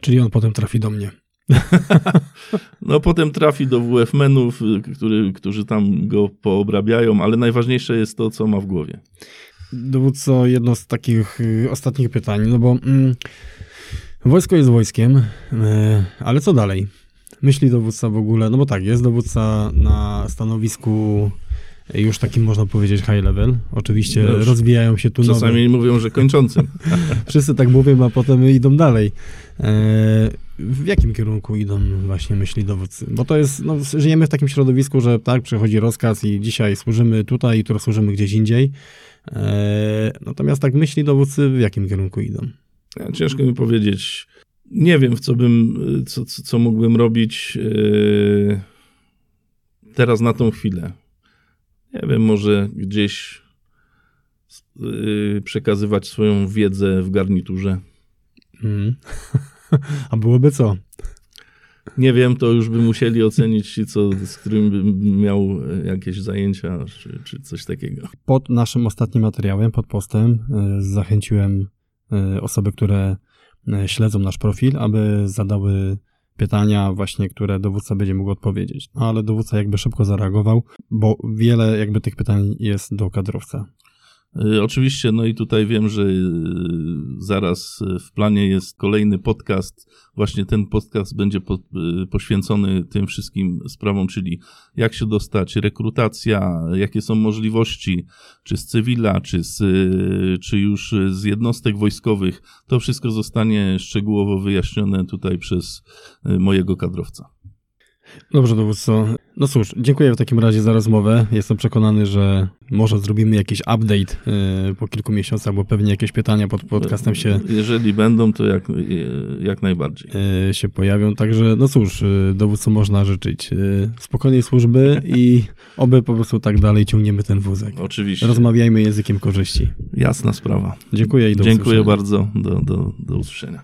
Czyli on potem trafi do mnie. no potem trafi do WF-menów, który, którzy tam go poobrabiają, ale najważniejsze jest to, co ma w głowie. Dowódco, jedno z takich y, ostatnich pytań, no bo mm, wojsko jest wojskiem, y, ale co dalej? Myśli dowódca w ogóle, no bo tak, jest dowódca na stanowisku już takim można powiedzieć high level. Oczywiście no rozwijają się tu Czasami nowe. mówią, że kończącym. Wszyscy tak mówią, a potem idą dalej. E, w jakim kierunku idą właśnie myśli dowódcy? Bo to jest, no, żyjemy w takim środowisku, że tak, przychodzi rozkaz i dzisiaj służymy tutaj, jutro służymy gdzieś indziej. E, natomiast tak myśli dowódcy w jakim kierunku idą? Ja, ciężko mi powiedzieć. Nie wiem, w co bym, co, co, co mógłbym robić e, teraz na tą chwilę nie wiem, może gdzieś yy, przekazywać swoją wiedzę w garniturze. Mm. A byłoby co? Nie wiem, to już by musieli ocenić ci, co, z którym bym miał jakieś zajęcia, czy, czy coś takiego. Pod naszym ostatnim materiałem, pod postem, yy, zachęciłem osoby, które śledzą nasz profil, aby zadały pytania właśnie, które dowódca będzie mógł odpowiedzieć. No ale dowódca jakby szybko zareagował, bo wiele jakby tych pytań jest do kadrowca. Y, oczywiście, no i tutaj wiem, że y, zaraz w planie jest kolejny podcast. Właśnie ten podcast będzie po, y, poświęcony tym wszystkim sprawom, czyli jak się dostać, rekrutacja, jakie są możliwości, czy z cywila, czy, z, czy już z jednostek wojskowych. To wszystko zostanie szczegółowo wyjaśnione tutaj przez mojego kadrowca. Dobrze, dowódco. No cóż, dziękuję w takim razie za rozmowę. Jestem przekonany, że może zrobimy jakiś update y, po kilku miesiącach, bo pewnie jakieś pytania pod podcastem się, Jeżeli będą, to jak, jak najbardziej. y, się pojawią. Także no cóż, y, dowódco można życzyć spokojnej służby i oby po prostu tak dalej ciągniemy ten wózek. Oczywiście. Rozmawiajmy językiem korzyści. Jasna sprawa. Dziękuję i do Dziękuję usłyszenia. bardzo. Do, do, do usłyszenia.